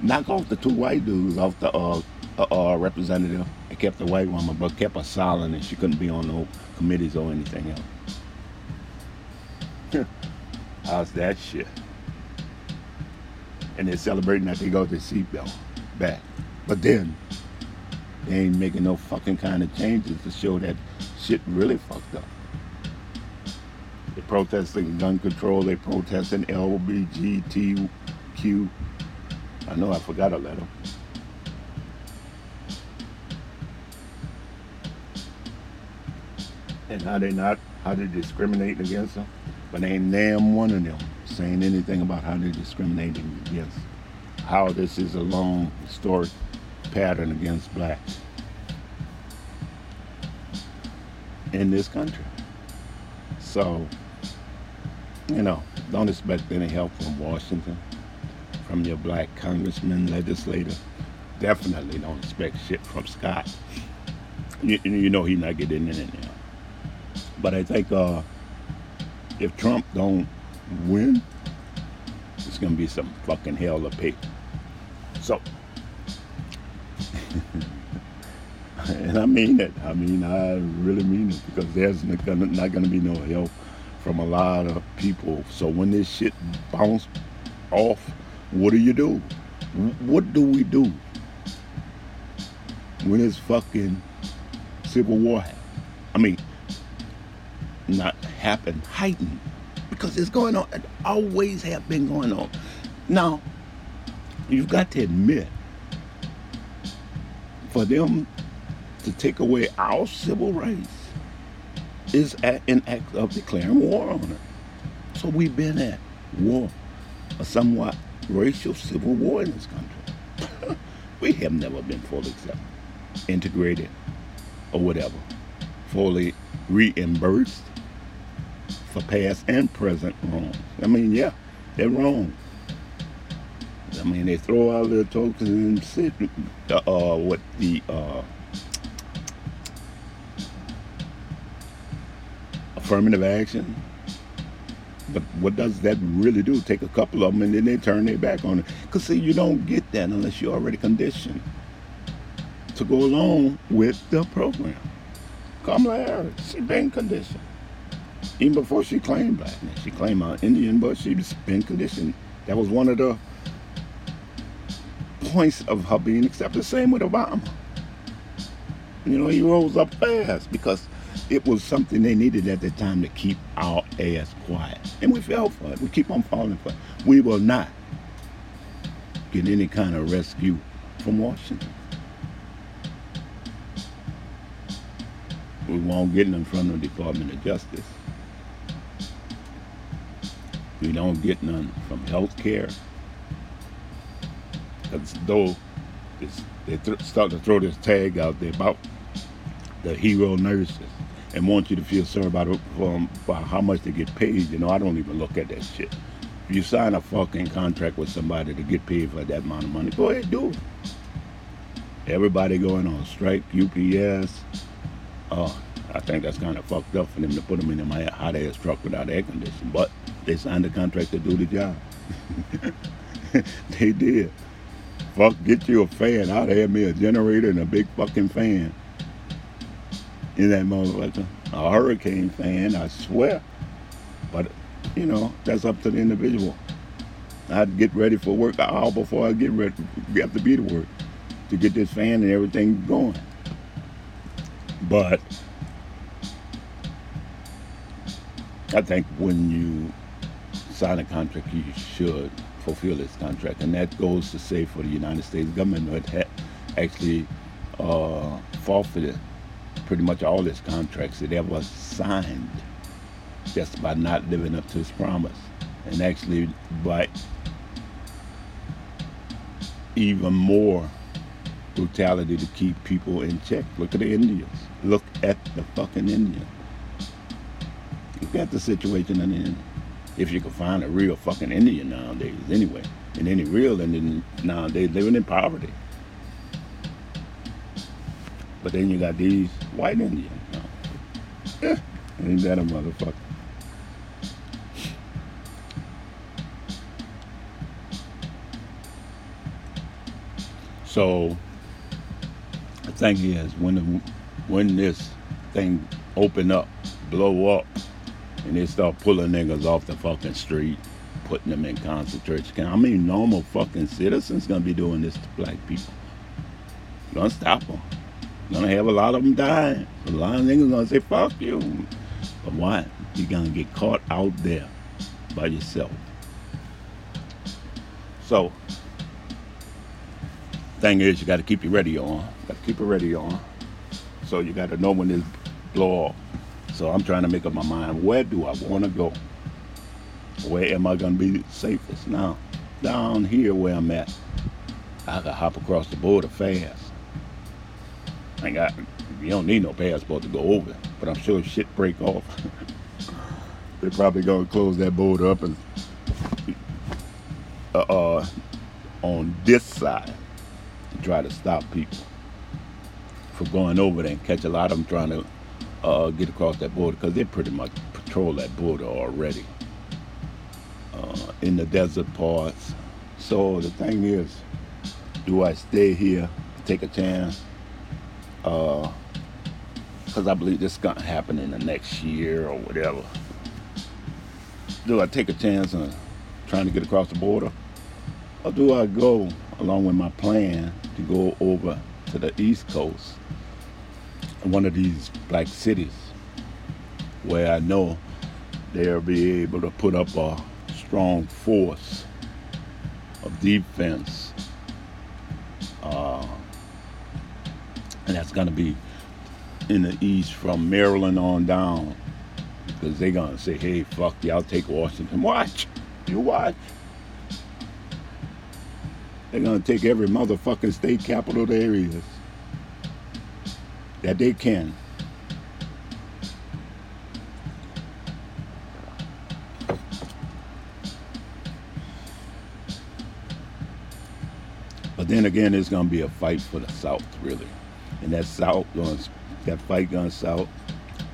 knock off the two white dudes off the uh, uh, representative and kept the white woman, but kept her silent and she couldn't be on no committees or anything else. How's that shit? And they're celebrating that they got their seatbelt back. But then they ain't making no fucking kind of changes to show that shit really fucked up. They're protesting gun control. they're protesting LBGTQ. I know I forgot a letter. And how they not, how they discriminating against them. But ain't damn one of them saying anything about how they're discriminating against. How this is a long historic pattern against blacks. in this country. So, you know, don't expect any help from Washington, from your black congressman, legislator. Definitely don't expect shit from Scott. You, you know he's not getting in there. But I think uh, if Trump don't win, it's gonna be some fucking hell to pay. So. and I mean it. I mean, I really mean it because there's not gonna, be no help from a lot of people. So when this shit bounce off, what do you do? What do we do when it's fucking Civil War. I mean, not happen, heightened, because it's going on. It always have been going on. Now, you've got to admit, for them to take away our civil rights is an act of declaring war on it. So we've been at war, a somewhat racial civil war in this country. we have never been fully accepted, integrated, or whatever, fully reimbursed for past and present wrongs. I mean, yeah, they're wrong. I mean, they throw out their tokens and sit uh, uh, what the uh, affirmative action. But what does that really do? Take a couple of them and then they turn their back on it. Because, see, you don't get that unless you're already conditioned to go along with the program. Kamala Harris, she been conditioned. Even before she claimed blackness. She claimed uh, Indian, but she's been conditioned. That was one of the points of her being accepted. Same with Obama. You know, he rose up fast because it was something they needed at the time to keep our ass quiet. And we fell for it. We keep on falling for it. We will not get any kind of rescue from Washington. We won't get them from the Department of Justice. We don't get none from health care. Because though they th- start to throw this tag out there about the hero nurses and want you to feel sorry about, um, about how much they get paid. You know, I don't even look at that shit. If you sign a fucking contract with somebody to get paid for that amount of money, go ahead, do it. Everybody going on strike, UPS. Oh, I think that's kind of fucked up for them to put them in my hot ass truck without air conditioning. But they signed a contract to do the job. they did. Fuck, get you a fan. I'd have me a generator and a big fucking fan in that motherfucker. A hurricane fan, I swear. But, you know, that's up to the individual. I'd get ready for work an hour before I get ready, have to be to work to get this fan and everything going. But I think when you sign a contract, you should fulfill this contract. And that goes to say for the United States government that had actually uh, forfeited pretty much all its contracts that ever signed just by not living up to his promise. And actually by even more brutality to keep people in check. Look at the Indians. Look at the fucking Indians. Look got the situation in India. If you can find a real fucking Indian nowadays, anyway. And any real Indian nowadays living in poverty. But then you got these white Indians. Eh, ain't that a motherfucker? So the thing is, when the, when this thing open up, blow up, and they start pulling niggas off the fucking street, putting them in concentration camp. I mean, normal fucking citizens gonna be doing this to black people. Gonna stop them. Gonna have a lot of them dying. A lot of niggas gonna say, fuck you. But why? You're gonna get caught out there by yourself. So, thing is, you gotta keep your radio on. Gotta keep your radio on. So you gotta know when this blow off. So I'm trying to make up my mind. Where do I wanna go? Where am I gonna be safest? Now, down here where I'm at, I can hop across the border fast. I got you don't need no passport to go over, but I'm sure shit break off. They're probably gonna close that border up and uh, uh, on this side to try to stop people from going over there and catch a lot of them trying to uh, get across that border because they pretty much patrol that border already uh, in the desert parts. So the thing is, do I stay here, take a chance, because uh, I believe this is going to happen in the next year or whatever. Do I take a chance on trying to get across the border? Or do I go along with my plan to go over to the East Coast one of these black cities where I know they'll be able to put up a strong force of defense. Uh, and that's going to be in the east from Maryland on down because they're going to say, hey, fuck y'all take Washington. Watch. You watch. They're going to take every motherfucking state capital there is that they can. But then again, it's going to be a fight for the South, really. And that South, going that fight going south,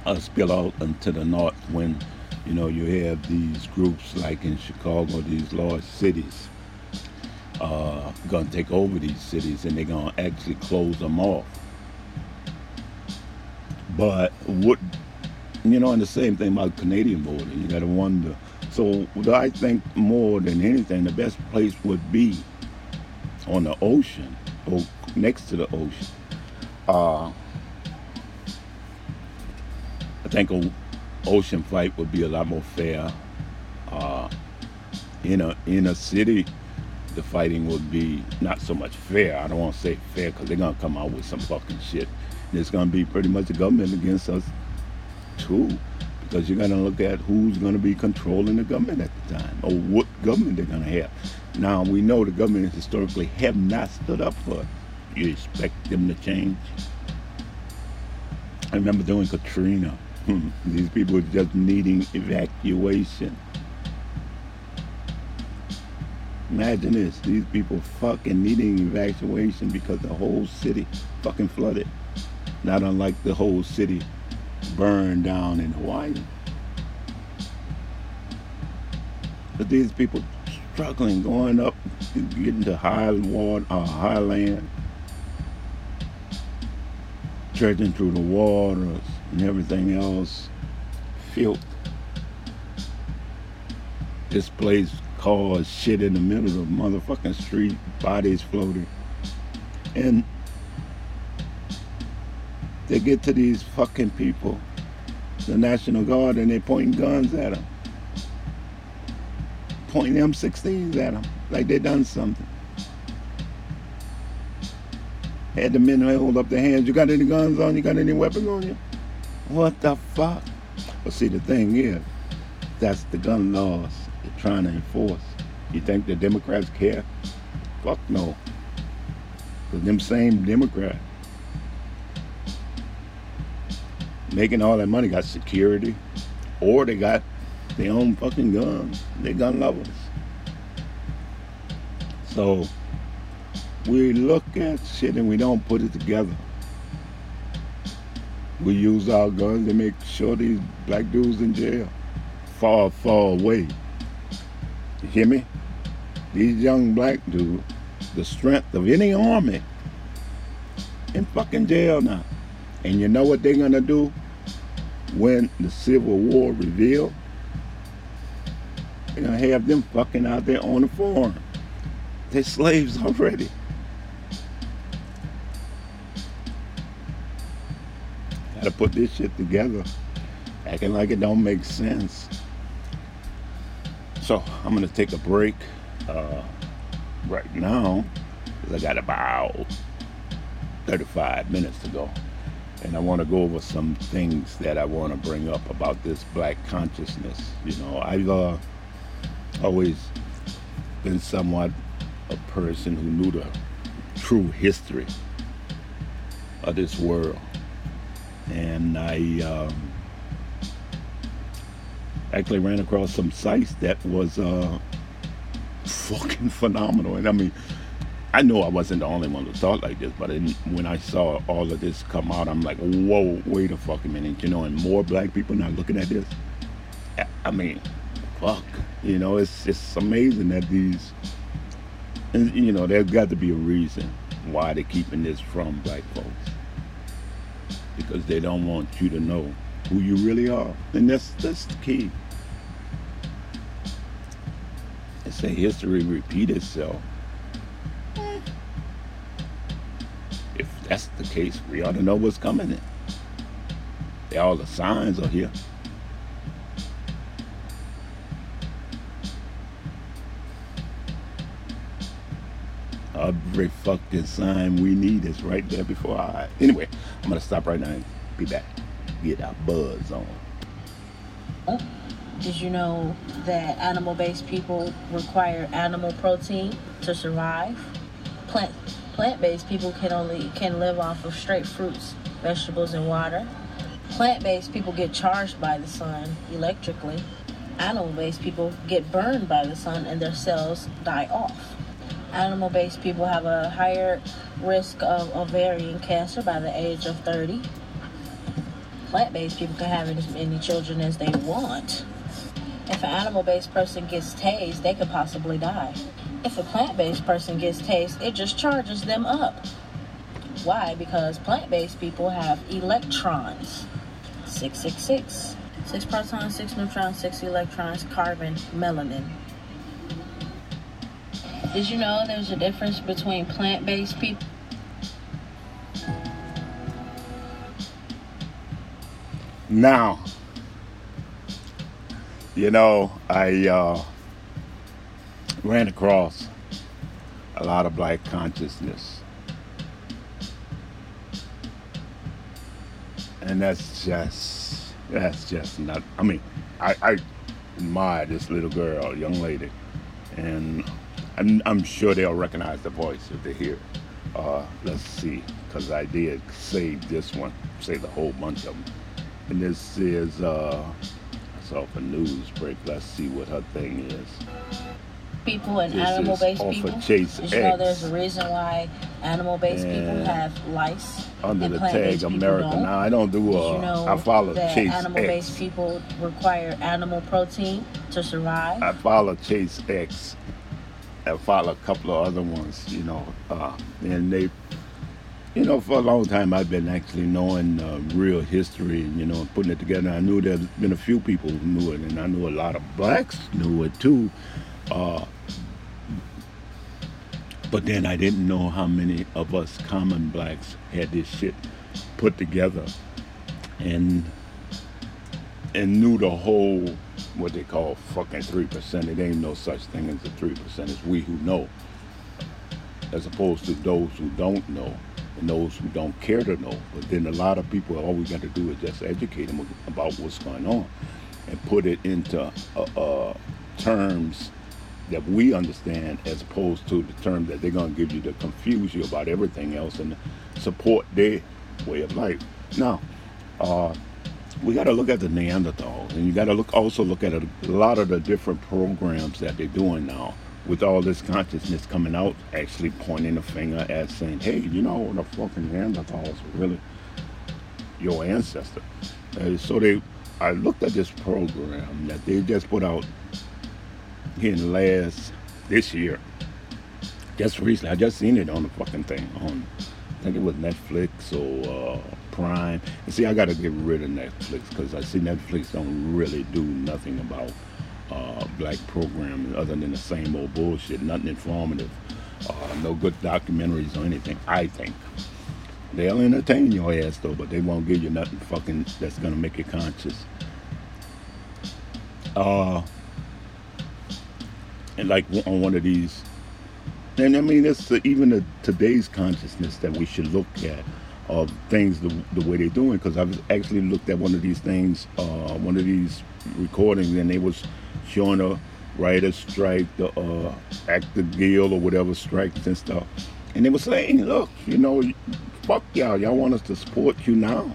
uh, spill out into the North when, you know, you have these groups like in Chicago, these large cities, uh, going to take over these cities and they're going to actually close them off. But what, you know, and the same thing about Canadian border, you got to wonder. So I think more than anything, the best place would be on the ocean or next to the ocean. Uh, I think a ocean fight would be a lot more fair. Uh, in a in a city, the fighting would be not so much fair. I don't want to say fair because they're gonna come out with some fucking shit. It's gonna be pretty much the government against us too, because you're gonna look at who's gonna be controlling the government at the time or what government they're gonna have. Now we know the government historically have not stood up for it. You expect them to change? I remember doing Katrina. Hmm, these people were just needing evacuation. Imagine this, these people fucking needing evacuation because the whole city fucking flooded. Not unlike the whole city burned down in Hawaii. But these people struggling, going up, getting to high water, uh, high land, trudging through the waters and everything else, filth. This place cars, shit in the middle of the motherfucking street, bodies floating. And they get to these fucking people, the National Guard, and they point guns at them pointing M16s at them like they done something. Had the men hold up their hands. You got any guns on you? Got any weapons on you? What the fuck? But see, the thing is, that's the gun laws they're trying to enforce. You think the Democrats care? Fuck no. Because them same Democrats making all that money got security or they got their own fucking guns. They gun lovers. So we look at shit and we don't put it together. We use our guns to make sure these black dudes in jail. Far, far away. You hear me? These young black dudes, the strength of any army, in fucking jail now. And you know what they're gonna do when the Civil War revealed? They're gonna have them fucking out there on the farm. They're slaves already. Gotta put this shit together. Acting like it don't make sense. So I'm gonna take a break uh, right now because I got about 35 minutes to go. And I want to go over some things that I want to bring up about this black consciousness. You know, I've uh, always been somewhat a person who knew the true history of this world. And I um, actually ran across some sites that was uh, fucking phenomenal. And I mean, I know I wasn't the only one who thought like this, but in, when I saw all of this come out, I'm like, whoa, wait a fucking minute. You know, and more black people not looking at this. I mean, fuck. You know, it's it's amazing that these, you know, there's got to be a reason why they're keeping this from black folks, because they don't want you to know who you really are, and that's that's the key. It's a history repeat itself. That's the case, we ought to know what's coming. In. All the signs are here. Every fucking sign we need is right there before our eyes. Anyway, I'm gonna stop right now and be back. Get our buzz on. Oh, did you know that animal-based people require animal protein to survive? Plant plant-based people can only can live off of straight fruits, vegetables, and water. Plant-based people get charged by the sun electrically. Animal-based people get burned by the sun and their cells die off. Animal-based people have a higher risk of ovarian cancer by the age of 30. Plant-based people can have as many children as they want. If an animal-based person gets tased, they could possibly die. If a plant-based person gets taste, it just charges them up. Why? Because plant-based people have electrons. 666. Six protons, six neutrons, six electrons, carbon, melanin. Did you know there's a difference between plant-based people? Now, you know, I uh, ran across a lot of black consciousness. And that's just, that's just not, I mean, I, I admire this little girl, young lady, and I'm, I'm sure they'll recognize the voice if they hear. Uh, let's see, because I did save this one, save the whole bunch of them. And this is, uh, it's off a news break. Let's see what her thing is. People and This animal-based people. of Chase Did you know there's a reason why animal-based people have lice Under the tag people America. don't? Now, I don't do, uh, you know I follow that Chase animal-based X. people require animal protein to survive? I follow Chase X. I follow a couple of other ones, you know, uh, and they, you know, for a long time I've been actually knowing uh, real history, and, you know, and putting it together. I knew there's been a few people who knew it, and I knew a lot of blacks knew it too. Uh, but then I didn't know how many of us common blacks had this shit put together, and and knew the whole what they call fucking three percent. It ain't no such thing as a three percent. It's we who know, as opposed to those who don't know and those who don't care to know. But then a lot of people, all we got to do is just educate them about what's going on and put it into uh, uh, terms that we understand, as opposed to the term that they're gonna give you to confuse you about everything else and support their way of life. Now, uh, we got to look at the Neanderthals, and you got to look also look at a lot of the different programs that they're doing now with all this consciousness coming out, actually pointing a finger at saying, "Hey, you know, the fucking Neanderthals were really your ancestor." Uh, so they, I looked at this program that they just put out here in last this year, just recently. I just seen it on the fucking thing on, I think it was Netflix or uh, Prime. And see, I got to get rid of Netflix because I see Netflix don't really do nothing about uh, black programming other than the same old bullshit. Nothing informative. Uh, no good documentaries or anything. I think they'll entertain your ass though, but they won't give you nothing fucking that's gonna make you conscious. Uh, and like on one of these and I mean, it's even the, today's consciousness that we should look at of things the, the way they're doing. Because I've actually looked at one of these things, uh, one of these recordings, and they was showing a writer's strike, the uh, actor guild or whatever strikes and stuff. And they were saying, look, you know, fuck y'all. Y'all want us to support you now.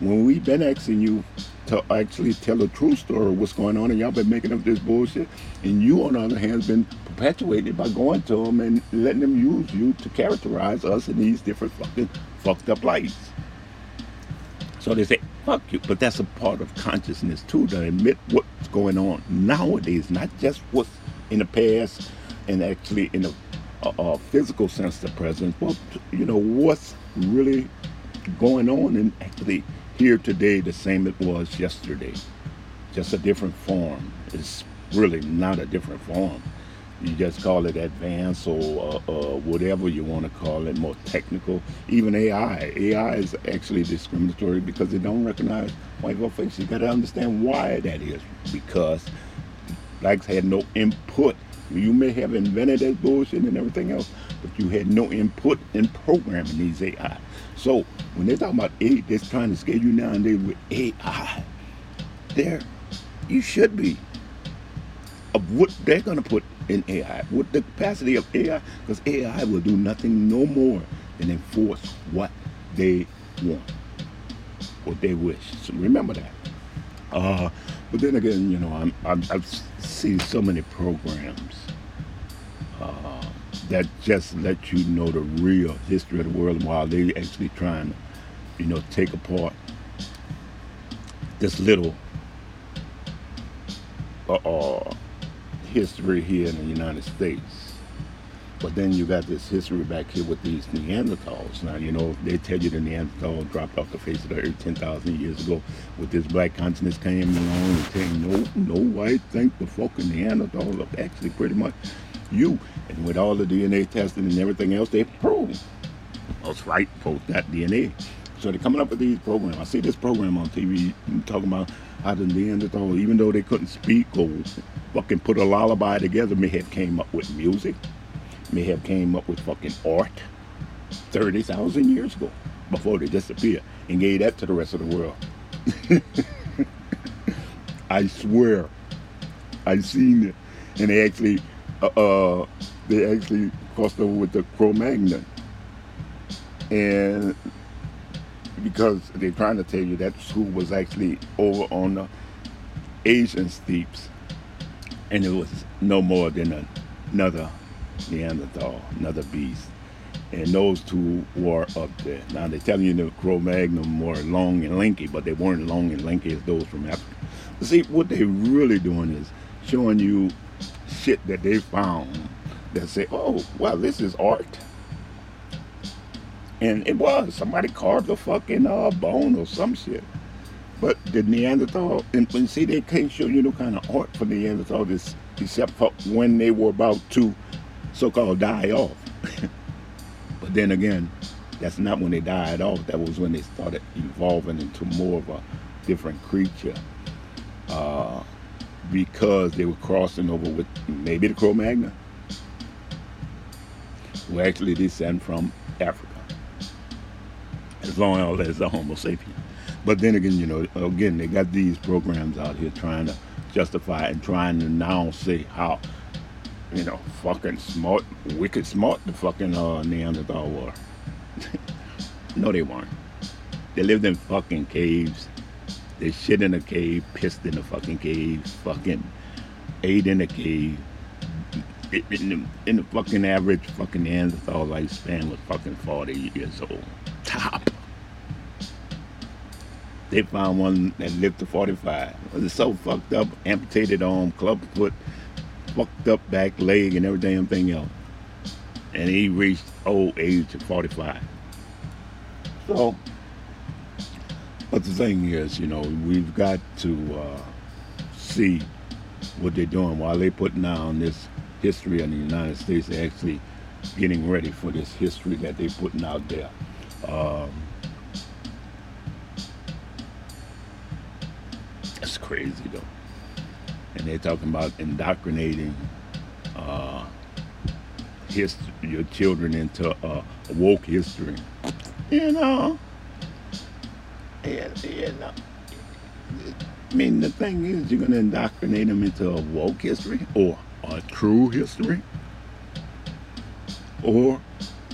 When we've been asking you to actually tell the true story of what's going on, and y'all been making up this bullshit, and you, on the other hand, has been perpetuated by going to them and letting them use you to characterize us in these different fucking fucked up lights. So they say, fuck you. But that's a part of consciousness too, to admit what's going on nowadays, not just what's in the past and actually in a, a, a physical sense, the present, but, you know, what's really going on and actually here today the same it was yesterday. Just a different form. It's really not a different form. You just call it advanced or uh, uh, whatever you want to call it, more technical. Even AI. AI is actually discriminatory because they don't recognize white folk faces. You got to understand why that is. Because blacks had no input. You may have invented that bullshit and everything else, but you had no input in programming these AI. So when they talk about AI, they're trying to scare you nowadays with AI. There, you should be of what they're to put in AI, what the capacity of AI, because AI will do nothing no more than enforce what they want, what they wish. So remember that. Uh, but then again, you know, I'm, I'm, I've seen so many programs uh, that just let you know the real history of the world while they're actually trying to, you know, take apart this little uh, history here in the United States. But then you got this history back here with these Neanderthals. Now, you know, they tell you the Neanderthal dropped off the face of the earth 10,000 years ago. With this black consciousness came along and saying, no, no white think the fucking Neanderthals are actually pretty much you. And with all the DNA testing and everything else, they prove. That's right, folks, that DNA. So they're coming up with these programs. I see this program on TV talking about how the Neanderthal, even though they couldn't speak or fucking put a lullaby together, may have came up with music, may have came up with fucking art 30,000 years ago before they disappeared and gave that to the rest of the world. I swear, I seen it, and they actually, uh, uh, they actually crossed over with the Cro-Magnon, and because they're trying to tell you that school was actually over on the Asian steppes, and it was no more than another Neanderthal, another beast. And those two were up there. Now they're telling you the Cro-Magnon were long and lanky, but they weren't long and lanky as those from Africa. See, what they're really doing is showing you shit that they found that say, oh, wow, this is art. And it was. Somebody carved a fucking uh, bone or some shit. But the Neanderthal, and, and see, they can't show you no kind of art for Neanderthal this, except for when they were about to so-called die off. but then again, that's not when they died off. That was when they started evolving into more of a different creature. Uh, because they were crossing over with maybe the Cro-Magnon, who actually descend from Africa. As long as a Homo sapien. But then again, you know, again, they got these programs out here trying to justify and trying to now say how, you know, fucking smart, wicked smart the fucking uh, Neanderthal were. no, they weren't. They lived in fucking caves. They shit in a cave, pissed in a fucking cave, fucking ate in a cave. In the, in the fucking average fucking Neanderthal lifespan was fucking 40 years old. Top. They found one that lived to 45. It was so fucked up, amputated arm, club foot, fucked up back leg, and every damn thing else. And he reached old age of 45. So, but the thing is, you know, we've got to uh, see what they're doing while they're putting down this history of the United States. They're actually getting ready for this history that they're putting out there. Um, crazy though. And they're talking about indoctrinating uh, your children into uh, a woke history. You know, and, you know. I mean, the thing is, you're going to indoctrinate them into a woke history or a true history, or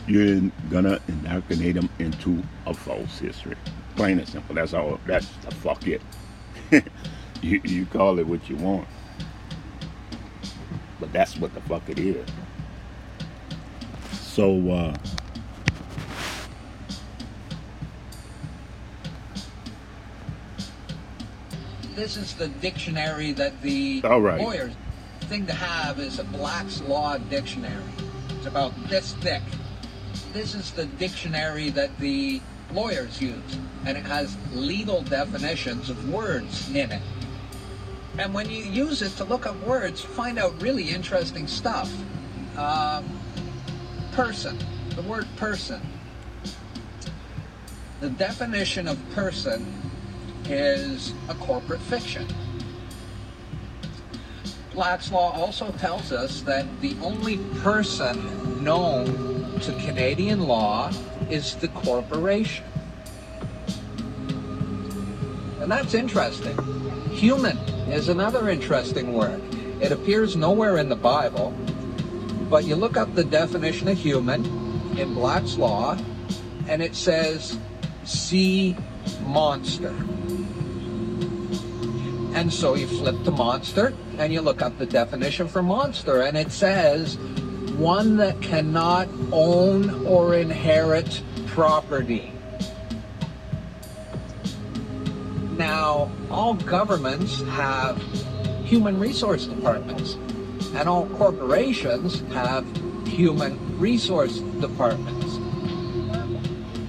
you're going to indoctrinate them into a false history. Plain and simple. That's all. That's the fuck it. You, you call it what you want. But that's what the fuck it is. So, uh, this is the dictionary that the All right. lawyers thing to have is a Black's Law dictionary. It's about this thick. This is the dictionary that the lawyers use, and it has legal definitions of words in it. And when you use it to look up words, find out really interesting stuff. Um, person, the word person. The definition of person is a corporate fiction. Black's Law also tells us that the only person known to Canadian law is the corporation. And that's interesting. Human is another interesting word. It appears nowhere in the Bible, but you look up the definition of human in Black's Law, and it says sea monster. And so you flip to monster and you look up the definition for monster, and it says one that cannot own or inherit property. Now, all governments have human resource departments, and all corporations have human resource departments.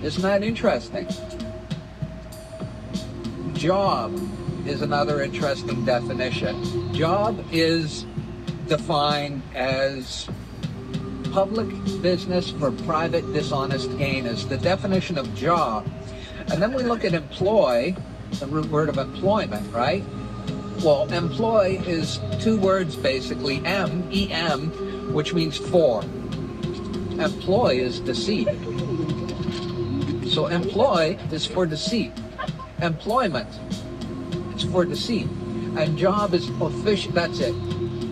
Isn't that interesting? Job is another interesting definition. Job is defined as public business for private dishonest gain is the definition of job. And then we look at employ, the root word of employment, right? Well, employ is two words basically, M, E-M, which means for. Employ is deceit. So employ is for deceit. Employment is for deceit. And job is official, that's it.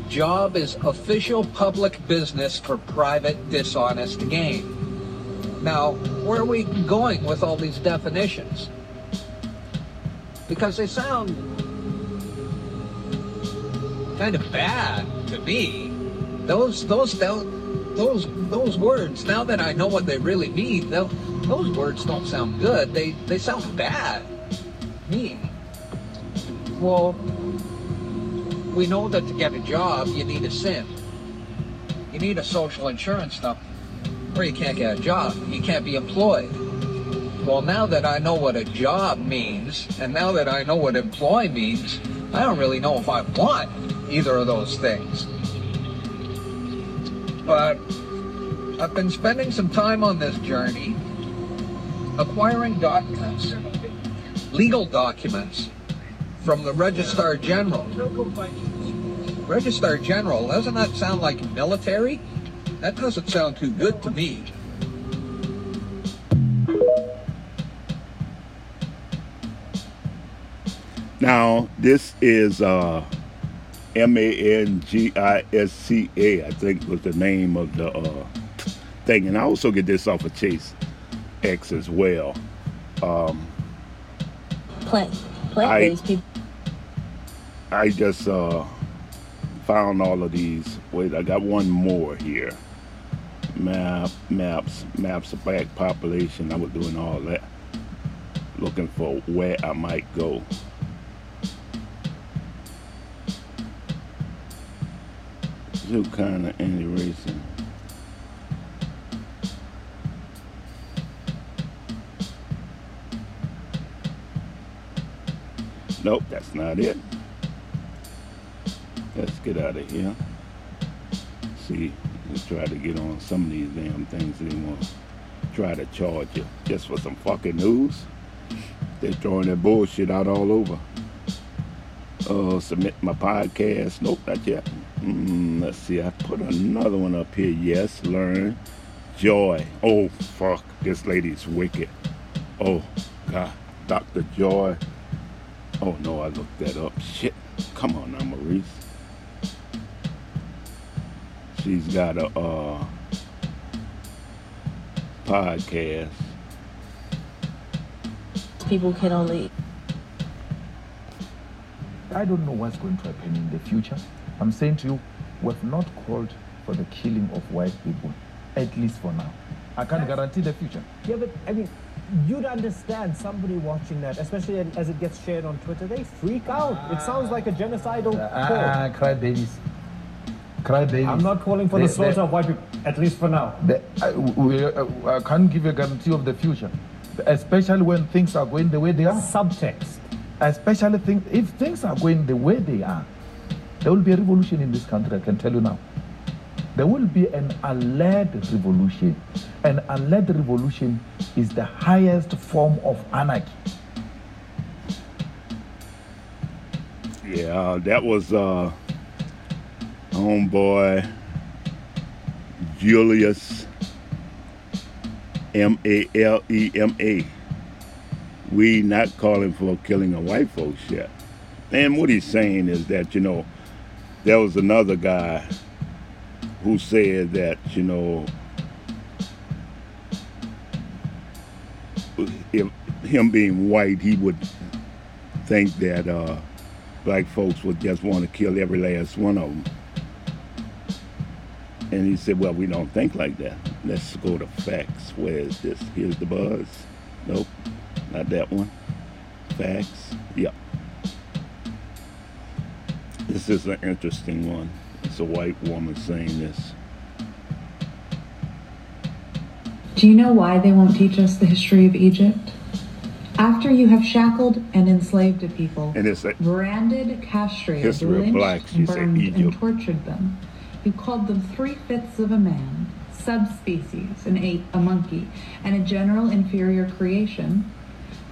Job is official public business for private dishonest gain. Now, where are we going with all these definitions? Because they sound kind of bad to me. Those those those those words. Now that I know what they really mean, those words don't sound good. They they sound bad. Me. Well, we know that to get a job, you need a SIN. You need a social insurance number, or you can't get a job. You can't be employed. Well, now that I know what a job means, and now that I know what employ means, I don't really know if I want either of those things. But I've been spending some time on this journey, acquiring documents, legal documents from the Registrar General. Registrar General, doesn't that sound like military? That doesn't sound too good to me. Now, this is uh, M-A-N-G-I-S-C-A, I think was the name of the uh, thing. And I also get this off of Chase X as well. Um, plant, people. I just uh, found all of these. Wait, I got one more here. Map, maps, maps of black population. I was doing all that, looking for where I might go. Zoo kind of anti-racing. Nope, that's not it. Let's get out of here. See, let's try to get on some of these damn things they want to try to charge you just for some fucking news. They're throwing their bullshit out all over. Uh, submit my podcast. Nope, not yet. Mm, let's see. I put another one up here. Yes, learn. Joy. Oh, fuck. This lady's wicked. Oh, God. Dr. Joy. Oh, no, I looked that up. Shit. Come on now, Maurice. She's got a uh, podcast. People can only. I don't know what's going to happen in the future. I'm saying to you, we've not called for the killing of white people, at least for now. I can't guarantee the future. Yeah, but I mean, you'd understand somebody watching that, especially as it gets shared on Twitter, they freak out. It sounds like a genocidal Ah, call. cry babies. Cry babies. I'm not calling for They- the slaughter of white people, at least for now. The, I, we, I can't give you a guarantee of the future, especially when things are going the way they are. Subtext. Especially things, if things are going the way they are, there will be a revolution in this country, I can tell you now. There will be an unled revolution. An unled revolution is the highest form of anarchy. Yeah, that was uh, homeboy Julius M A L E M A. We not calling for killing of white folks yet. And what he's saying is that, you know, there was another guy who said that, you know, if him being white, he would think that uh, black folks would just want to kill every last one of them. And he said, well, we don't think like that. Let's go to facts. Where is this? Here's the buzz. Nope, not that one. Facts. Yep. This is an interesting one. It's a white woman saying this. Do you know why they won't teach us the history of Egypt? After you have shackled and enslaved a people, And it's a, branded, castrated, lynched, blacks, you say burned, and tortured them, you called them three-fifths of a man, subspecies, an ape, a monkey, and a general inferior creation,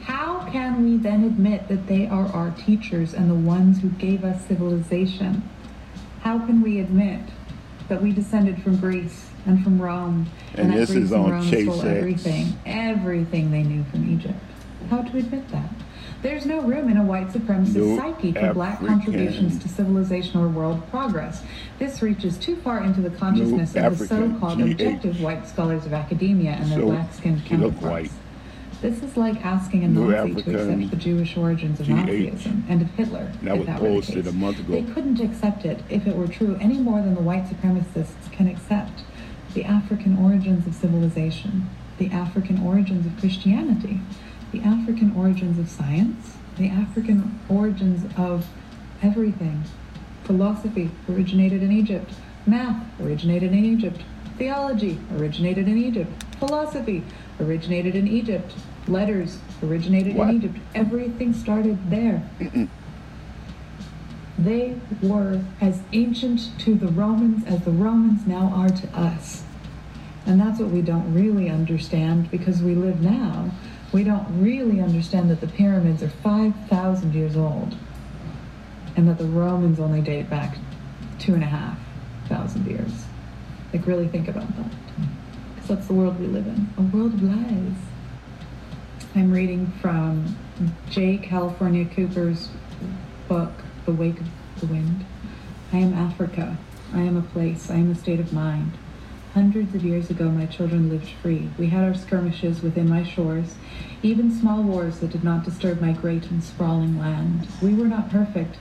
how can we then admit that they are our teachers and the ones who gave us civilization? How can we admit that we descended from Greece and from Rome And that this Greece is and on Rome Chase stole everything, everything they knew from Egypt? How to admit that? There's no room in a white supremacist No psyche for black contributions to civilization or world progress. This reaches too far into the consciousness of the so-called GH. objective white scholars of academia and their So, black-skinned counterparts. This is like asking a Nazi to accept the Jewish origins of GH. Nazism and of Hitler. That was that the posted case. a month ago. They couldn't accept it if it were true any more than the white supremacists can accept the African origins of civilization, the African origins of Christianity, the African origins of science, the African origins of everything. Philosophy originated in Egypt. Math originated in Egypt. Theology originated in Egypt. Philosophy originated in Egypt. Letters originated What? in Egypt. Everything started there. They were as ancient to the Romans as the Romans now are to us. And that's what we don't really understand because we live now. We don't really understand that the pyramids are 5,000 years old and that the Romans only date back two and a half thousand years. Like, really think about that. Because that's the world we live in a world of lies. I'm reading from J. California Cooper's book, The Wake of the Wind. I am Africa. I am a place. I am a state of mind. Hundreds of years ago, my children lived free. We had our skirmishes within my shores, even small wars that did not disturb my great and sprawling land. We were not perfect,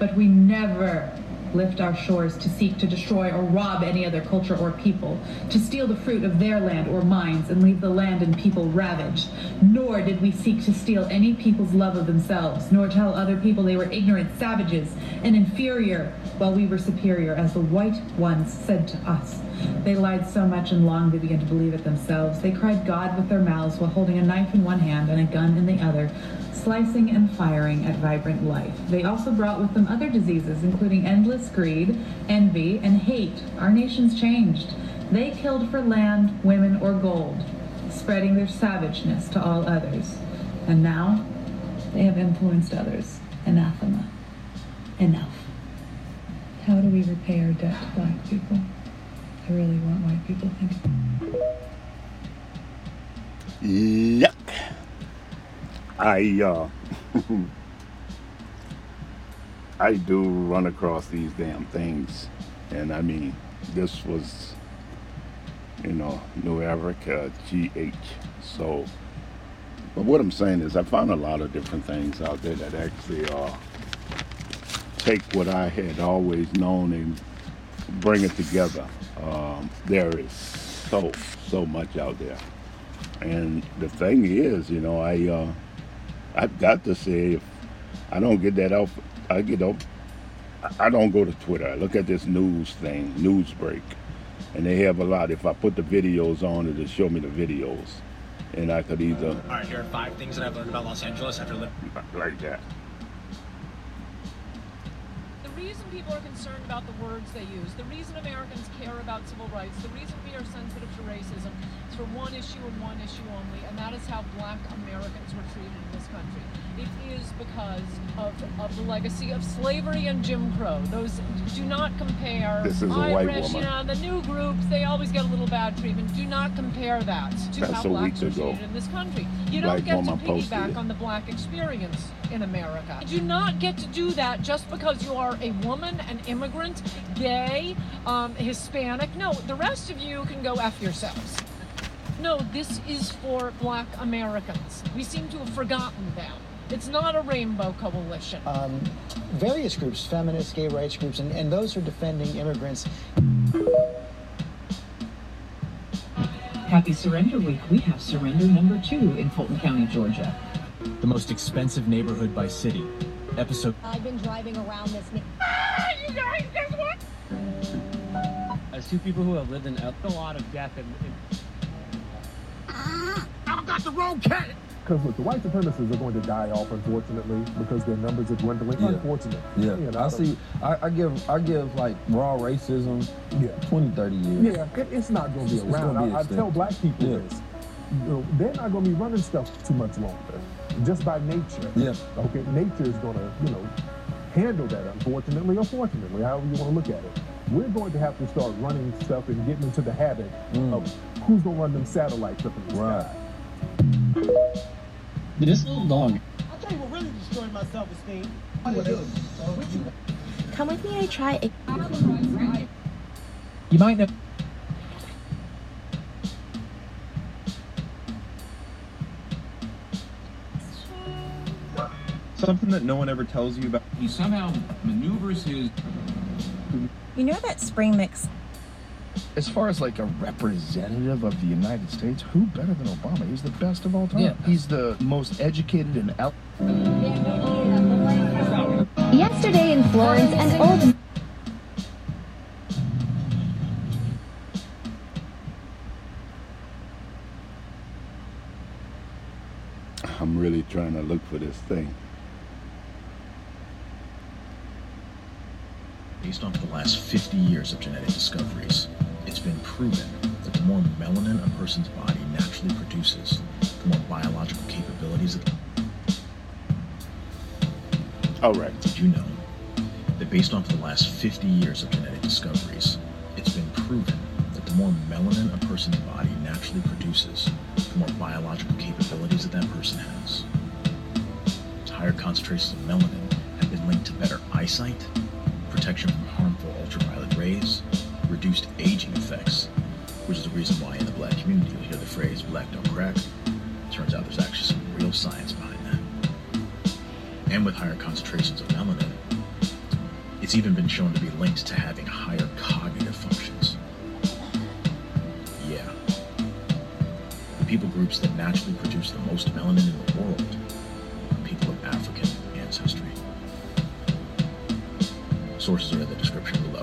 but we never lift our shores to seek to destroy or rob any other culture or people, to steal the fruit of their land or mines and leave the land and people ravaged. Nor did we seek to steal any people's love of themselves, nor tell other people they were ignorant savages and inferior while we were superior, as the white ones said to us. They lied so much and long they began to believe it themselves. They cried God with their mouths while holding a knife in one hand and a gun in the other, slicing and firing at vibrant life. They also brought with them other diseases, including endless greed, envy, and hate. Our nations changed. They killed for land, women, or gold, spreading their savageness to all others. And now they have influenced others. Anathema. Enough. How do we repay our debt to black people? I really want white people thinking. Yuck. I uh I do run across these damn things. And I mean this was you know, New Africa GH. So but what I'm saying is I found a lot of different things out there that actually uh take what I had always known and bring it together. Um, there is so so much out there. And the thing is, you know, I uh, I've got to say, if I don't get that off, I get off. I don't go to Twitter. I look at this news thing, news break, and they have a lot. If I put the videos on, it'll show me the videos, and I could either All right, here are five things that I've learned about Los Angeles after living. like that. Reason people are concerned about the words they use, the reason Americans care about civil rights, the reason we are sensitive to racism is for one issue and one issue only, and that is how black Americans were treated in this country. It is because of, of the legacy of slavery and Jim Crow. Those do not compare. This is a white Irish, woman. you know, the new groups, they always get a little bad treatment. Do not compare that to That's how blacks are ago. treated in this country. You Black don't get to piggyback on the black experience in America. You do not get to do that just because you are a woman, an immigrant, gay, um, Hispanic. No, the rest of you can go F yourselves. No, this is for black Americans. We seem to have forgotten them. It's not a rainbow coalition. um, various groups, feminist, gay rights groups, and, and those who are defending immigrants. Happy Surrender Week. We have surrender number two in Fulton County, Georgia. The most expensive neighborhood by city. Episode I've been driving around this. Ah, you guys, guess what? As two people who have lived in a lot of death and, Because look, the white supremacists are going to die off, unfortunately, because their numbers are dwindling. Yeah. Unfortunate. Yeah, You know, I see. I, I give I give like raw racism Yeah. 20, 30 years. Yeah, it, it's not going to be It's- it's around. be I, I tell black people Yeah. this. You know, they're not going to be running stuff too much longer, just by nature. Yeah. Okay, nature is going to, you know, handle that. Unfortunately or fortunately, however you want to look at it. We're going to have to start running stuff and getting into the habit Mm. of who's going to run them satellites up in the Right. sky. this little dog. I'll tell you what really destroyed my self-esteem. Come with me. I try. It. You might know. Something that no one ever tells you about. he somehow maneuvers his You know that spring mix. As far as like a representative of the United States, who better than Obama? He's the best of all time. Yeah. He's the most educated and el- Yesterday in Florence, an old I'm really trying to look for this thing. Based on the last 50 years of genetic discoveries, it's been proven that the more melanin a person's body naturally produces, the more biological capabilities it oh, right. Did you know that based off the last 50 years of genetic discoveries, it's been proven that the more melanin a person's body naturally produces, the more biological capabilities that that person has. Higher concentrations of melanin have been linked to better eyesight, protection from harmful ultraviolet rays, reduced aging effects, which is the reason why in the black community you'll hear the phrase black don't crack. Turns out there's actually some real science behind that and with higher concentrations of melanin, it's even been shown to be linked to having higher cognitive functions. Yeah. The people groups that naturally produce the most melanin in the world Sources are in the description below.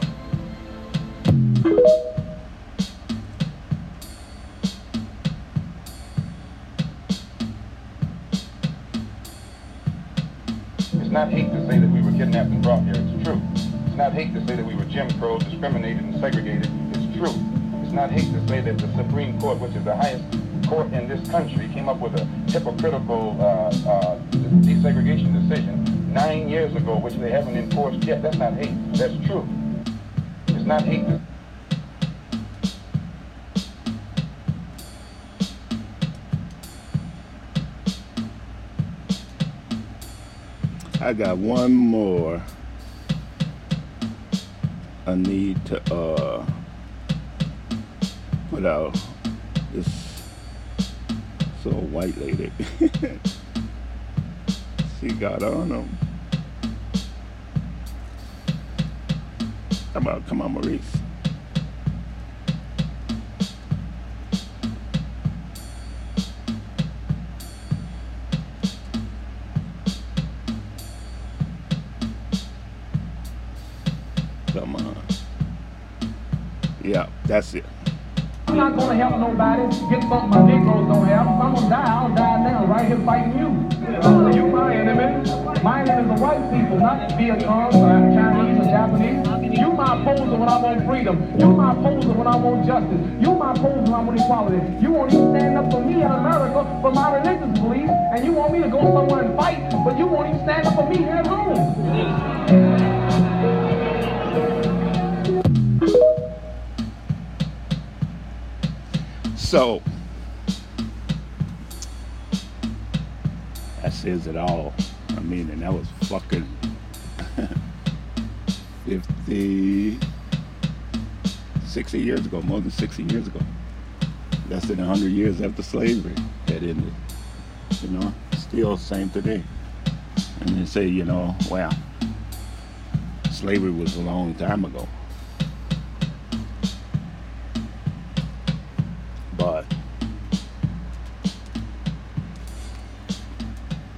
It's not hate to say that we were kidnapped and brought here. It's true. It's not hate to say that we were Jim Crow, discriminated and segregated. It's true. It's not hate to say that the Supreme Court, which is the highest court in this country, came up with a hypocritical uh, years ago, which they haven't enforced yet. That's not hate. That's true. It's not hate I got one more. I need to uh put out this so white lady. she got on them. On, come on, Maurice. Come on. Yeah, that's it. I'm not gonna help nobody get something my Negroes don't have. If I'm gonna die, I'll die now, right here fighting you. You my enemy. My enemy is the white people, not Vietcong or Chinese or Japanese. You my opposer when I want freedom. You my opposer when I want justice. You my opposer when I want equality. You won't even stand up for me in America for my religious beliefs, and you want me to go somewhere and fight, but you won't even stand up for me here at home. So that says it all. I mean, and that was fucking 50, 60 years ago, more than 60 years ago. Less than 100 years after slavery had ended. You know, still same today. And they say, you know, well, slavery was a long time ago.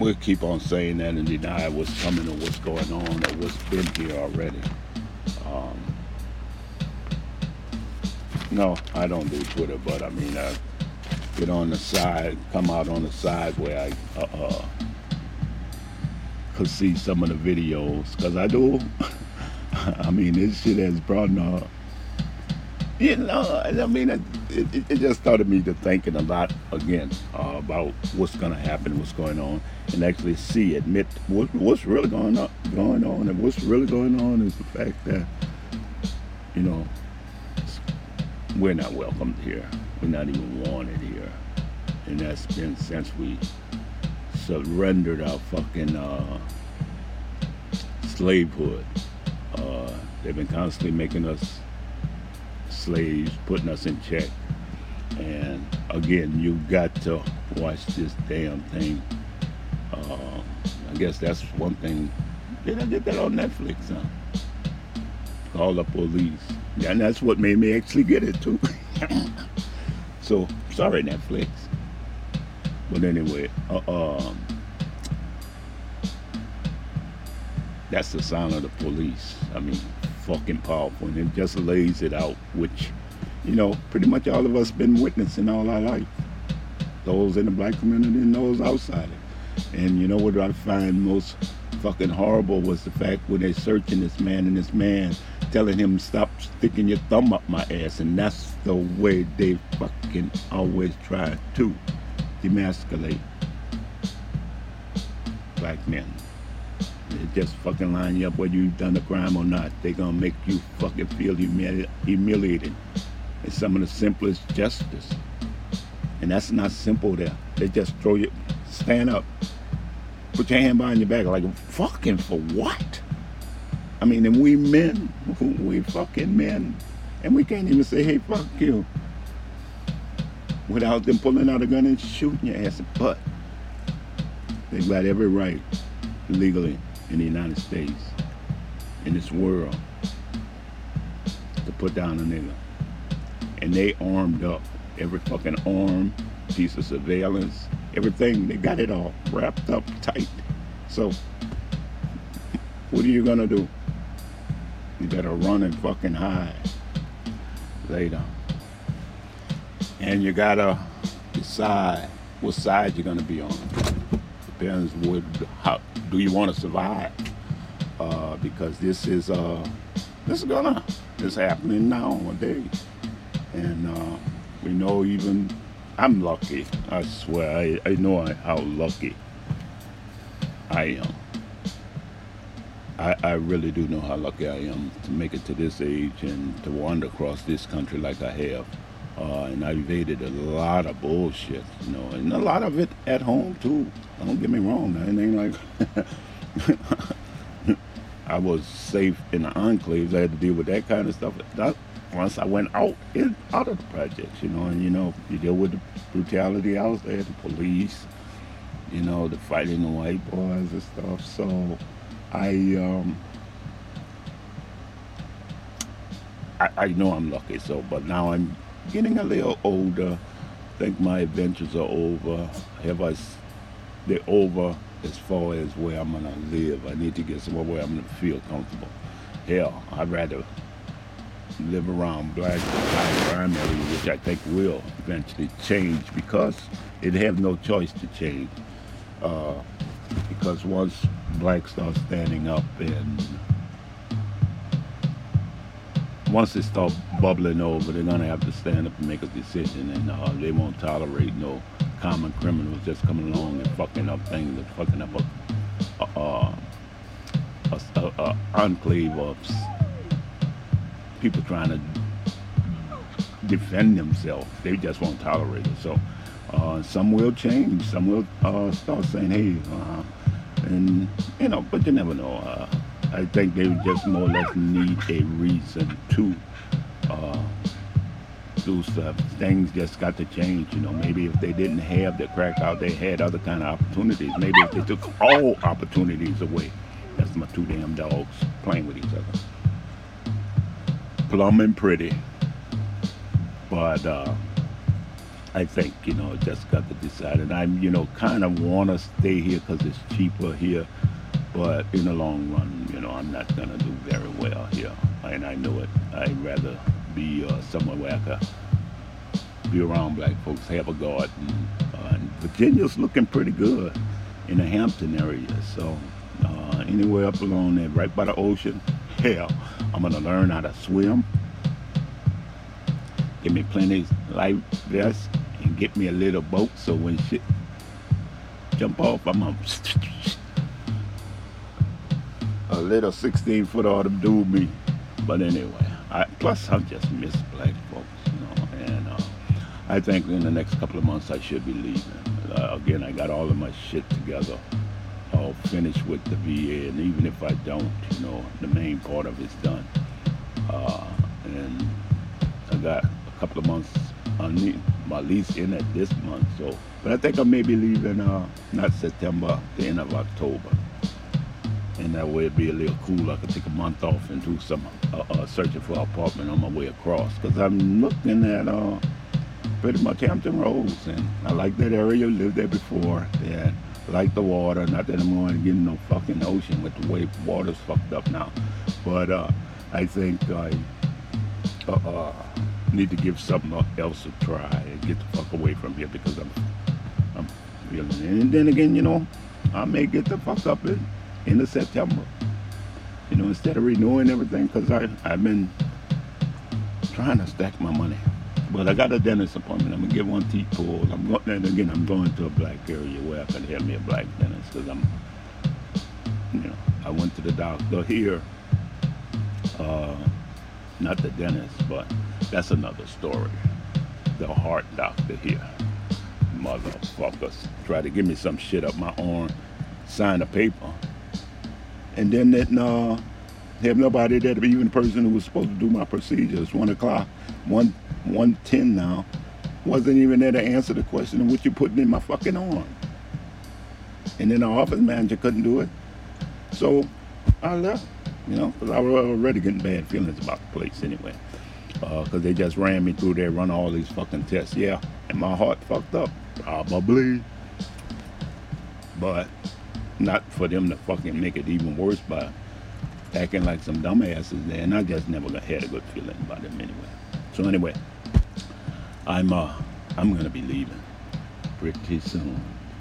We'll keep on saying that and deny what's coming or what's going on or what's been here already. Um, no, I don't do Twitter, but I mean, I get on the side, come out on the side where I uh, uh, could see some of the videos because I do. I mean, this shit has brought uh, you know, I mean, it, it, it just started me to thinking a lot again uh, about what's going to happen, what's going on, and actually see, admit what, what's really going on, going on, and what's really going on is the fact that, you know, we're not welcomed here. We're not even wanted here, and that's been since we surrendered our fucking uh, slavehood. Uh, they've been constantly making us slaves, putting us in check. And again, you got to watch this damn thing. Uh, I guess that's one thing. They Did I get that on Netflix? Huh? Call the police. And that's what made me actually get it too. so sorry, Netflix. But anyway, uh, um, that's the sound of the police. I mean, fucking powerful, and it just lays it out, which, you know, pretty much all of us been witnessing all our life. Those in the black community and those outside it. And you know what I find most fucking horrible was the fact when they searching this man and this man telling him stop sticking your thumb up my ass, and that's the way they fucking always try to demasculate black men. They just fucking line you up whether you've done a crime or not. They gonna make you fucking feel humili- humiliated. It's some of the simplest justice. And that's not simple there. They just throw you, stand up, put your hand behind your back, like, fucking for what? I mean, and we men, we fucking men, and we can't even say, hey, fuck you, without them pulling out a gun and shooting your ass. But they've got every right legally in the United States, in this world, to put down a nigga. And they armed up. Every fucking arm, piece of surveillance, everything, they got it all wrapped up tight. So, what are you gonna do? You better run and fucking hide later. And you gotta decide what side you're gonna be on. Depends what how do you want to survive? Uh, because this is uh, this is gonna this happening now nowadays, and uh, we know even I'm lucky. I swear, I, I know how lucky I am. I, I really do know how lucky I am to make it to this age and to wander across this country like I have. Uh, and I evaded a lot of bullshit, you know, and a lot of it at home too. Don't get me wrong, it ain't like I was safe in the enclaves. I had to deal with that kind of stuff. That, once I went out in out of the projects, you know, and you know, you deal with the brutality out there, the police, you know, the fighting the white boys and stuff. So I um I, I know I'm lucky, so but now I'm getting a little older. I think my adventures are over. Have I They're over as far as where I'm gonna live. I need to get somewhere where I'm gonna feel comfortable. Hell, I'd rather live around black area, which I think will eventually change because it have no choice to change. Uh, because once blacks start standing up and once they start bubbling over, they're gonna have to stand up and make a decision, and uh, they won't tolerate no common criminals just coming along and fucking up things and fucking up a, a, a, a, a, enclave of people trying to defend themselves. They just won't tolerate it. So uh, some will change. Some will uh, start saying, "Hey," uh, and you know, but you never know. Uh, I think they just more or less need a reason to uh, do stuff. Things just got to change. You know, maybe if they didn't have the crack out, they had other kind of opportunities. Maybe if they took all opportunities away. That's my two damn dogs playing with each other. Plum and pretty, but. Uh, I think you know just got to decide, and I you know kind of want to stay here because it's cheaper here, but in the long run, you know I'm not gonna do very well here, and I know it. I'd rather be uh, somewhere where I could be around black folks, have a garden. Uh, and Virginia's looking pretty good in the Hampton area, so uh, anywhere up along there, right by the ocean. Hell, I'm gonna learn how to swim. Give me plenty life vests and get me a little boat so when shit jump off, I'm a, a little 16 foot ought to do me. But anyway, I, plus I just miss black folks, you know, and uh, I think in the next couple of months I should be leaving. Uh, again, I got all of my shit together, all finished with the VA, and even if I don't, you know, the main part of it's done. Uh, and I got a couple of months on my lease in at this month. So, but I think I may be leaving uh, not September, the end of October, and that way it'd be a little cool. I could take a month off and do some uh, uh, searching for an apartment on my way across because I'm looking at uh, pretty much Hampton Roads, and I like that area. Lived there before, and like the water. Not that I'm going to get in no fucking ocean with the way water's fucked up now, but uh, I think I. Uh, uh, need to give something else a try and get the fuck away from here because I'm I'm feeling it. And then again, you know, I may get the fuck up in in the September. You know, instead of renewing everything, because I've been trying to stack my money. But I got a dentist appointment. I'm gonna get one teeth pulled. I'm going, and again, I'm going to a black area where I can have me a black dentist because I'm, you know, I went to the doctor here. Uh, not the dentist, but that's another story. The heart doctor here. Motherfuckers try to give me some shit up my arm, sign a paper, and then that uh, have nobody there to be even the person who was supposed to do my procedure. It's one o'clock, one one ten now. Wasn't even there to answer the question of what you putting in my fucking arm. And then the office manager couldn't do it. So I left, you know, because I was already getting bad feelings about the place anyway. Uh, because they just ran me through there, run all these fucking tests. Yeah, and my heart fucked up. Probably. But not for them to fucking make it even worse by acting like some dumbasses there. And I just never had a good feeling about them anyway. So anyway, I'm uh I'm gonna be leaving pretty soon.